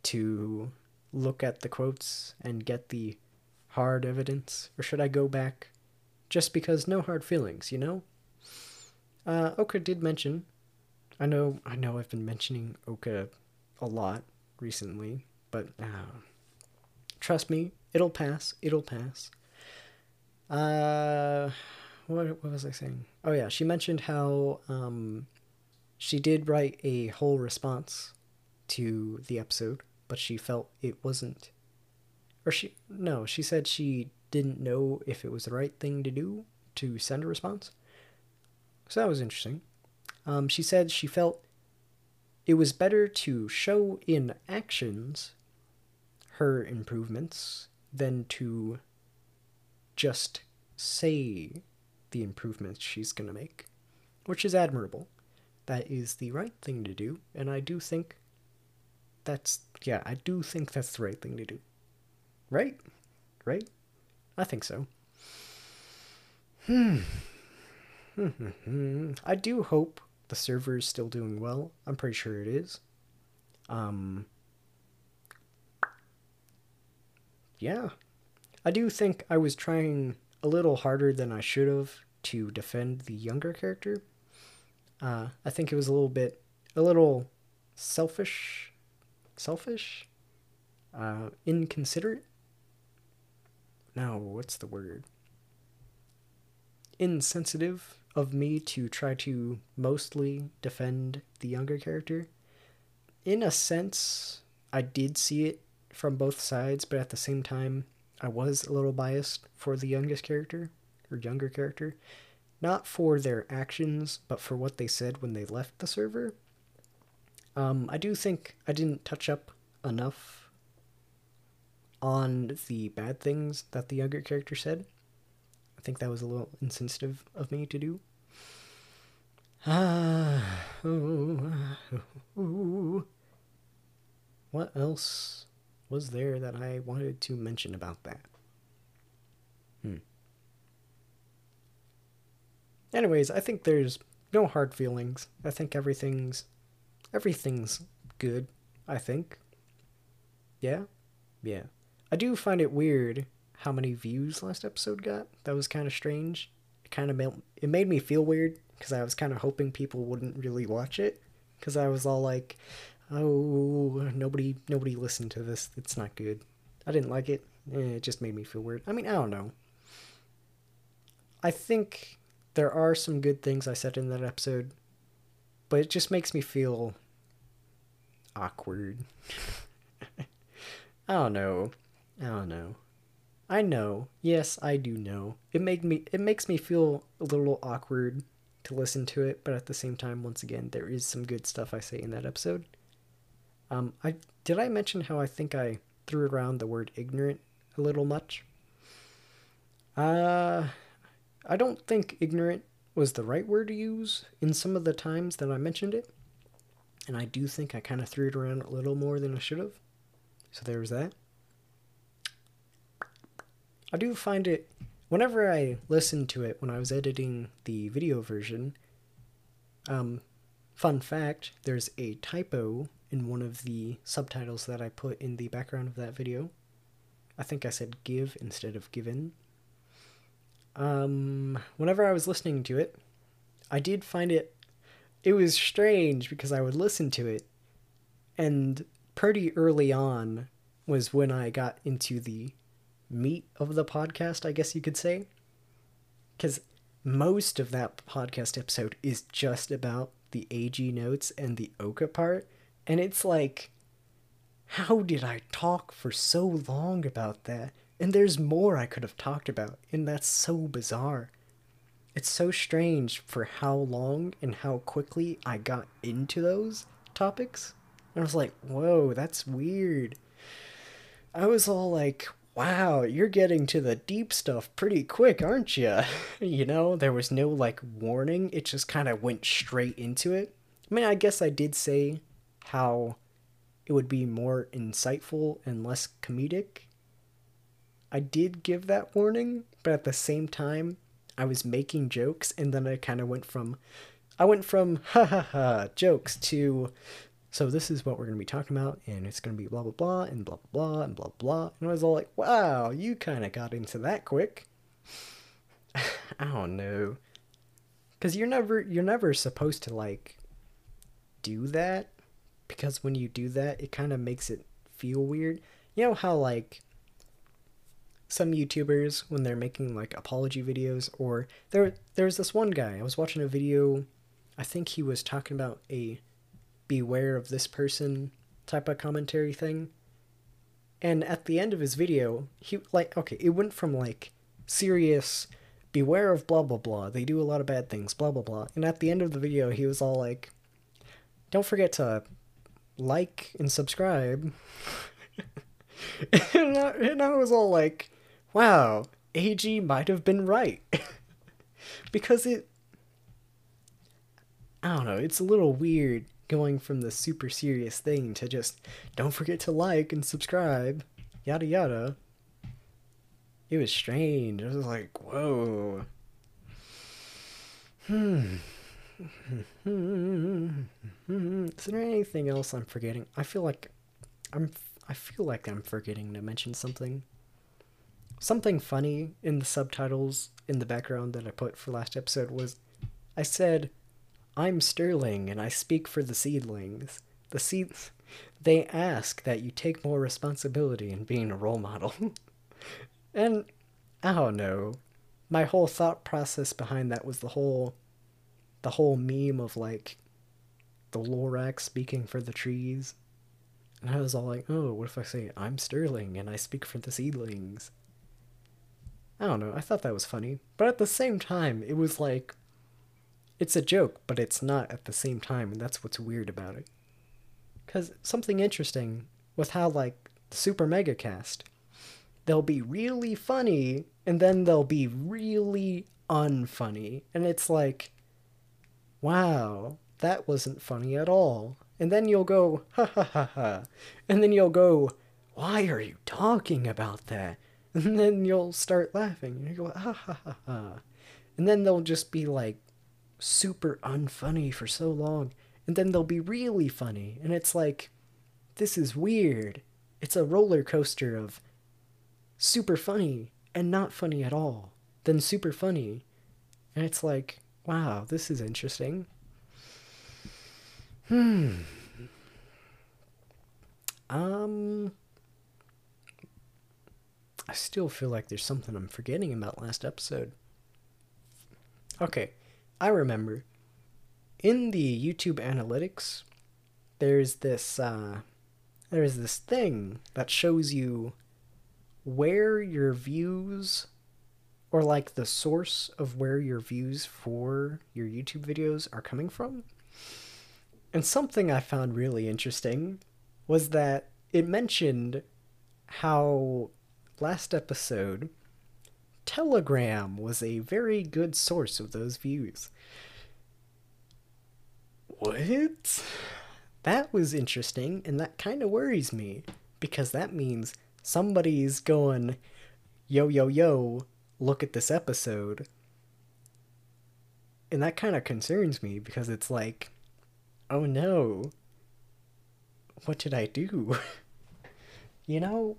to look at the quotes and get the hard evidence, or should I go back just because no hard feelings, you know? Uh, Oka did mention. I know, I know, I've been mentioning Oka a lot recently, but uh, trust me, it'll pass. It'll pass. Uh, what what was I saying? Oh yeah, she mentioned how um she did write a whole response to the episode, but she felt it wasn't. Or she. No, she said she didn't know if it was the right thing to do to send a response. So that was interesting. Um, she said she felt it was better to show in actions her improvements than to just say the improvements she's going to make, which is admirable that is the right thing to do, and I do think that's yeah, I do think that's the right thing to do. Right? Right? I think so. Hmm. I do hope the server is still doing well. I'm pretty sure it is. Um Yeah. I do think I was trying a little harder than I should have to defend the younger character uh, I think it was a little bit, a little selfish, selfish, uh, inconsiderate. No, what's the word? Insensitive of me to try to mostly defend the younger character. In a sense, I did see it from both sides, but at the same time, I was a little biased for the youngest character or younger character not for their actions, but for what they said when they left the server. Um, I do think I didn't touch up enough on the bad things that the younger character said. I think that was a little insensitive of me to do. Ah, ooh, ooh. What else was there that I wanted to mention about that? Hmm. Anyways, I think there's no hard feelings. I think everything's everything's good, I think. Yeah? Yeah. I do find it weird how many views last episode got. That was kind of strange. It kind of made, it made me feel weird because I was kind of hoping people wouldn't really watch it because I was all like, "Oh, nobody nobody listened to this. It's not good." I didn't like it. Eh, it just made me feel weird. I mean, I don't know. I think there are some good things I said in that episode, but it just makes me feel awkward. I don't know. I don't know. I know. Yes, I do know. It made me it makes me feel a little awkward to listen to it, but at the same time once again there is some good stuff I say in that episode. Um I did I mention how I think I threw around the word ignorant a little much? Uh I don't think ignorant was the right word to use in some of the times that I mentioned it. And I do think I kind of threw it around a little more than I should have. So there was that. I do find it, whenever I listened to it when I was editing the video version, um, fun fact, there's a typo in one of the subtitles that I put in the background of that video. I think I said give instead of given. Um, whenever I was listening to it, I did find it. It was strange because I would listen to it, and pretty early on was when I got into the meat of the podcast, I guess you could say. Because most of that podcast episode is just about the AG notes and the Oka part. And it's like, how did I talk for so long about that? And there's more I could have talked about, and that's so bizarre. It's so strange for how long and how quickly I got into those topics. I was like, whoa, that's weird. I was all like, wow, you're getting to the deep stuff pretty quick, aren't you? you know, there was no like warning, it just kind of went straight into it. I mean, I guess I did say how it would be more insightful and less comedic. I did give that warning, but at the same time, I was making jokes and then I kind of went from I went from ha ha ha jokes to so this is what we're going to be talking about and it's going to be blah blah blah and blah blah blah and blah blah and I was all like, "Wow, you kind of got into that quick." I don't know. Cuz you're never you're never supposed to like do that because when you do that, it kind of makes it feel weird. You know how like some YouTubers when they're making like apology videos or there there's this one guy I was watching a video I think he was talking about a beware of this person type of commentary thing and at the end of his video he like okay it went from like serious beware of blah blah blah they do a lot of bad things blah blah blah and at the end of the video he was all like don't forget to like and subscribe. and, I, and I was all like, wow, AG might have been right. because it. I don't know, it's a little weird going from the super serious thing to just don't forget to like and subscribe, yada yada. It was strange. I was like, whoa. Hmm. Is there anything else I'm forgetting? I feel like I'm I feel like I'm forgetting to mention something. Something funny in the subtitles in the background that I put for last episode was I said I'm Sterling and I speak for the seedlings. The seeds they ask that you take more responsibility in being a role model. and I don't know. My whole thought process behind that was the whole the whole meme of like the Lorax speaking for the trees. And I was all like, oh, what if I say, I'm Sterling and I speak for the seedlings? I don't know, I thought that was funny. But at the same time, it was like, it's a joke, but it's not at the same time, and that's what's weird about it. Because something interesting with how, like, the Super Mega Cast, they'll be really funny, and then they'll be really unfunny. And it's like, wow, that wasn't funny at all. And then you'll go, ha ha ha ha. And then you'll go, why are you talking about that? And then you'll start laughing. And you go, ha ha ha ha. And then they'll just be like super unfunny for so long. And then they'll be really funny. And it's like, this is weird. It's a roller coaster of super funny and not funny at all. Then super funny. And it's like, Wow, this is interesting. Hmm. Um. I still feel like there's something I'm forgetting about last episode. Okay, I remember. In the YouTube analytics, there's this uh, there's this thing that shows you where your views or like the source of where your views for your YouTube videos are coming from. And something I found really interesting was that it mentioned how last episode Telegram was a very good source of those views. What? That was interesting, and that kind of worries me because that means somebody's going, yo, yo, yo, look at this episode. And that kind of concerns me because it's like, oh no, what did I do? you know?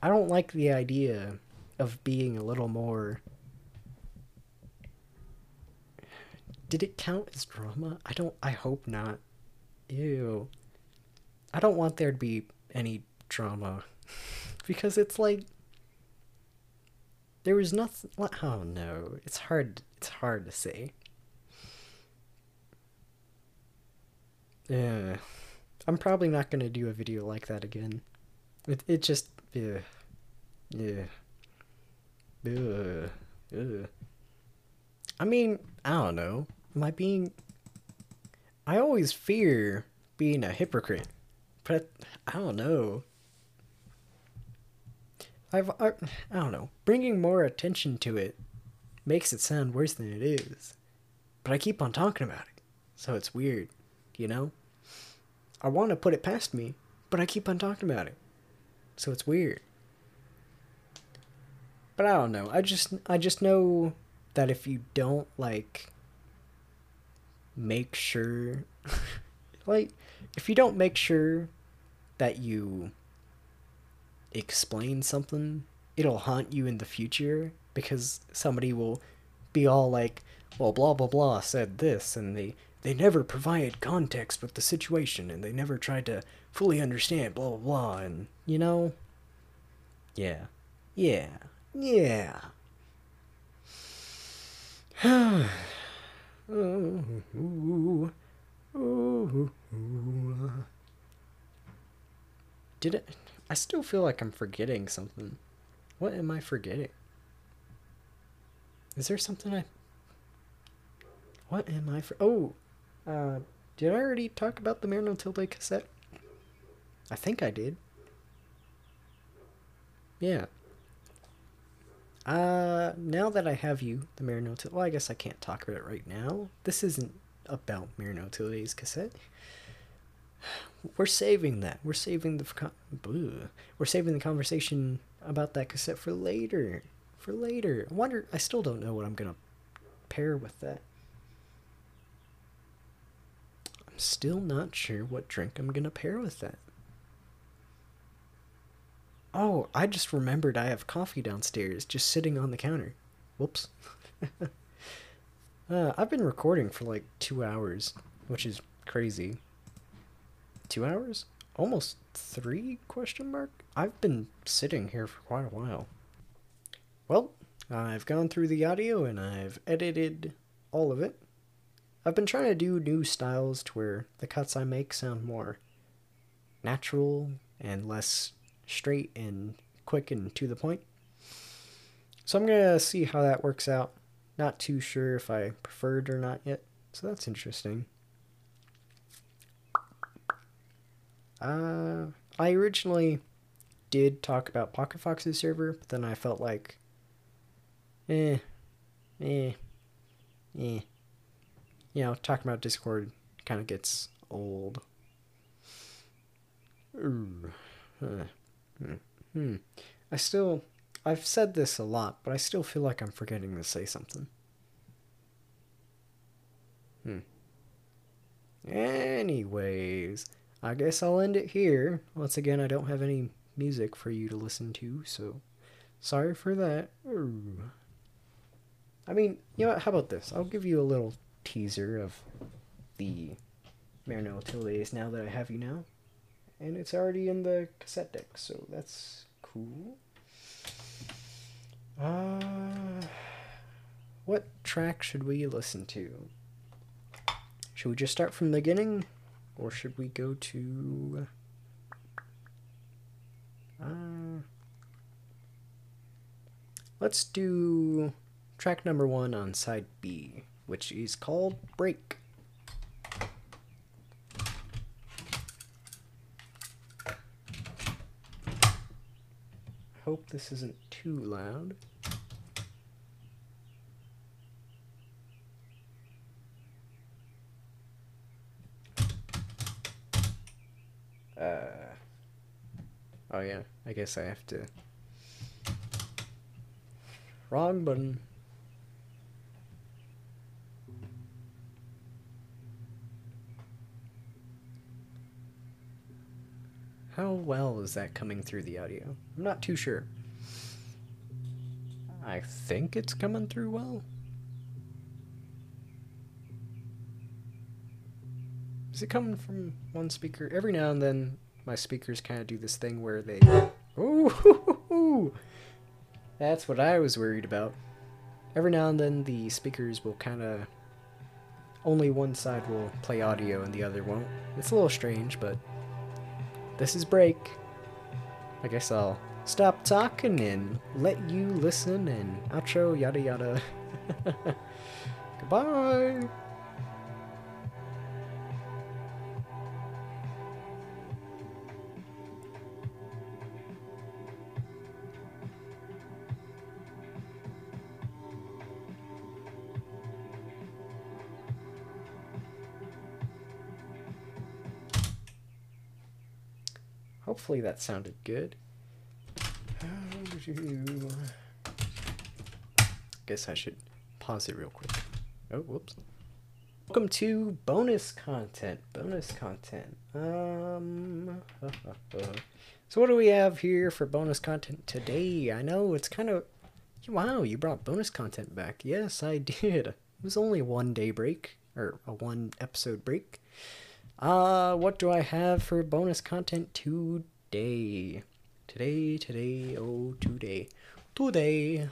I don't like the idea of being a little more. Did it count as drama? I don't. I hope not. Ew. I don't want there to be any drama. because it's like. There was nothing. Oh no. It's hard. It's hard to say. Yeah. I'm probably not going to do a video like that again. It, it just. Yeah. Yeah. Ugh. Ugh. I mean, I don't know. Am I being. I always fear being a hypocrite. But I don't know. I've. I, I don't know. Bringing more attention to it makes it sound worse than it is. But I keep on talking about it. So it's weird, you know? I want to put it past me, but I keep on talking about it. So it's weird. But I don't know. I just I just know that if you don't like make sure like if you don't make sure that you explain something, it'll haunt you in the future because somebody will be all like, well, blah blah blah said this, and they they never provided context with the situation, and they never tried to fully understand blah blah blah, and you know, yeah, yeah, yeah. Did it? I still feel like I'm forgetting something. What am I forgetting? Is there something I. What am I for? Oh! Uh, did I already talk about the Mare No Tilde cassette? I think I did. Yeah. Uh, now that I have you, the Mare No Tilde. Well, I guess I can't talk about it right now. This isn't about Mare No Tilde's cassette. We're saving that. We're saving the. We're saving the conversation about that cassette for later for later. I wonder, I still don't know what I'm to pair with that. I'm still not sure what drink I'm to pair with that. Oh, I just remembered I have coffee downstairs just sitting on the counter. Whoops. uh, I've been recording for like two hours, which is crazy. Two hours? Almost three question mark? I've been sitting here for quite a while. Well, I've gone through the audio and I've edited all of it. I've been trying to do new styles to where the cuts I make sound more natural and less straight and quick and to the point. So I'm going to see how that works out. Not too sure if I prefer it or not yet. So that's interesting. Uh, I originally did talk about Pocket Fox's server, but then I felt like eh, eh, eh. You know, talking about Discord kind of gets old. Ooh. Huh. Hmm. I still, I've said this a lot, but I still feel like I'm forgetting to say something. Hmm. Anyways, I guess I'll end it here. Once again, I don't have any music for you to listen to, so sorry for that. I mean, you know what? How about this? I'll give you a little teaser of the Mare No Tildes now that I have you now. And it's already in the cassette deck, so that's cool. Uh, what track should we listen to? Should we just start from the beginning? Or should we go to... Uh, let's do track number one on side B, which is called Break. Hope this isn't too loud. Uh, oh yeah, I guess I have to. Wrong button. How well is that coming through the audio? I'm not too sure. I think it's coming through well. Is it coming from one speaker? Every now and then, my speakers kind of do this thing where they. Oh, that's what I was worried about. Every now and then, the speakers will kind of. Only one side will play audio and the other won't. It's a little strange, but. This is break. I guess I'll stop talking and let you listen and outro, yada yada. Goodbye! Hopefully that sounded good. Guess I should pause it real quick. Oh, whoops. Welcome to bonus content. Bonus content. Um. so what do we have here for bonus content today? I know it's kind of. Wow, you brought bonus content back. Yes, I did. It was only one day break or a one episode break. Uh, what do I have for bonus content today? Today, today, today, oh, today. Today.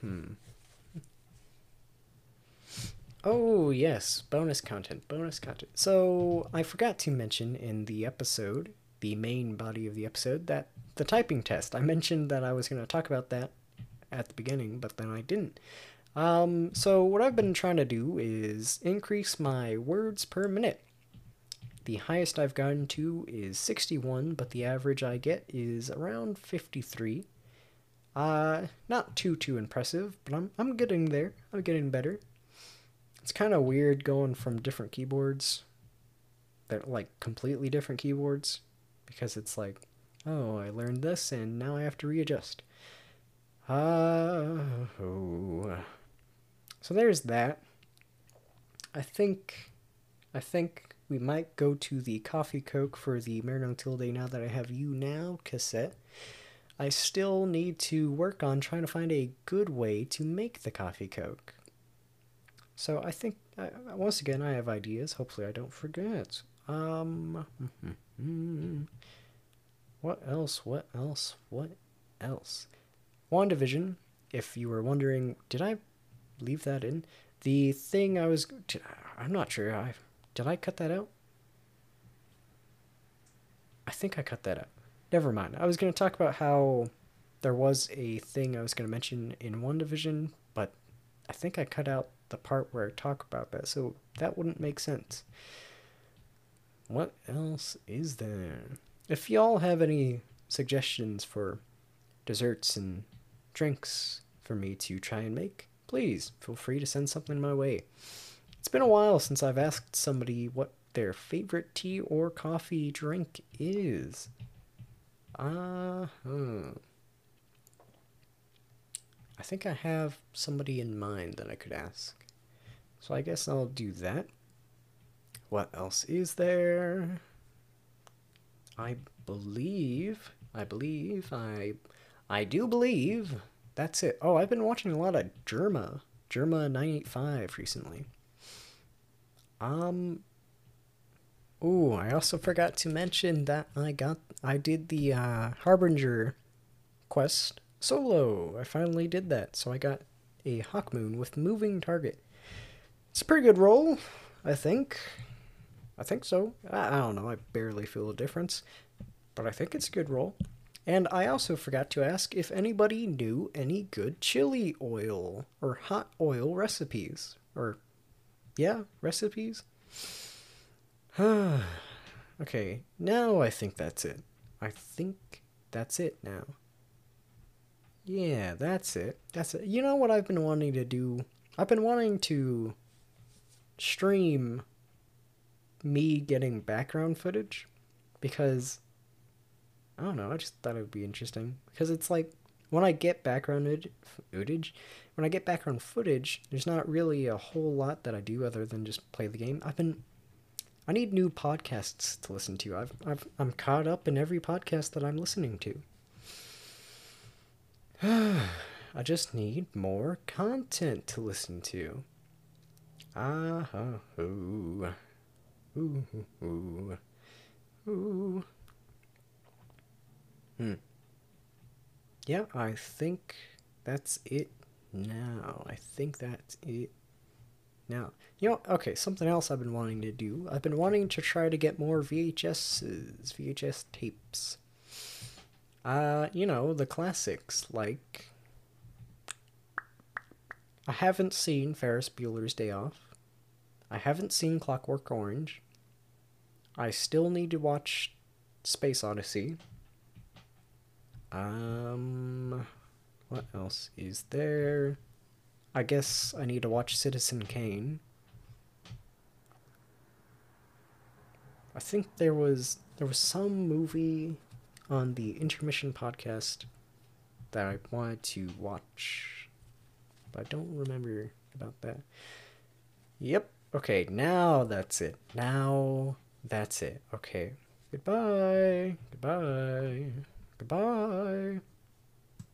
Hmm. Oh, yes, bonus content, bonus content. So, I forgot to mention in the episode, the main body of the episode, that the typing test. I mentioned that I was going to talk about that at the beginning, but then I didn't. Um, so, what I've been trying to do is increase my words per minute. The highest I've gotten to is 61, but the average I get is around 53. Uh, not too too impressive, but I'm I'm getting there. I'm getting better. It's kind of weird going from different keyboards. They're like completely different keyboards because it's like, oh, I learned this and now I have to readjust. Uh, oh. So there's that. I think I think we might go to the Coffee Coke for the Mare Tilde now that I have you now cassette. I still need to work on trying to find a good way to make the Coffee Coke. So I think, uh, once again, I have ideas. Hopefully I don't forget. Um, what else? What else? What else? WandaVision, if you were wondering, did I leave that in? The thing I was, I'm not sure. I did I cut that out? I think I cut that out. Never mind. I was going to talk about how there was a thing I was going to mention in WandaVision, but I think I cut out the part where I talk about that, so that wouldn't make sense. What else is there? If y'all have any suggestions for desserts and drinks for me to try and make, please feel free to send something my way. It's been a while since I've asked somebody what their favorite tea or coffee drink is. Uh huh. I think I have somebody in mind that I could ask. So I guess I'll do that. What else is there? I believe, I believe, I, I do believe that's it. Oh, I've been watching a lot of Jerma, Jerma 985 recently. Um. Oh, I also forgot to mention that I got I did the uh, Harbinger quest solo. I finally did that, so I got a Hawkmoon with moving target. It's a pretty good roll, I think. I think so. I, I don't know. I barely feel a difference, but I think it's a good roll. And I also forgot to ask if anybody knew any good chili oil or hot oil recipes or yeah, recipes. okay, now I think that's it. I think that's it now. Yeah, that's it. That's it. You know what I've been wanting to do? I've been wanting to stream me getting background footage because I don't know, I just thought it would be interesting because it's like when I get background footage, when I get background footage, there's not really a whole lot that I do other than just play the game. I've been I need new podcasts to listen to. I've, I've I'm caught up in every podcast that I'm listening to. I just need more content to listen to. Ah, uh, ooh, ooh, ooh, ooh. Hmm. Yeah, I think that's it now. I think that's it now. You know, okay, something else I've been wanting to do. I've been wanting to try to get more VHSs, VHS tapes. Uh, you know, the classics, like. I haven't seen Ferris Bueller's Day Off. I haven't seen Clockwork Orange. I still need to watch Space Odyssey. Um, what else is there? I guess I need to watch Citizen Kane. I think there was there was some movie on the intermission podcast that I wanted to watch, but I don't remember about that. Yep. Okay, now that's it. Now that's it. Okay. Goodbye. Goodbye. Goodbye.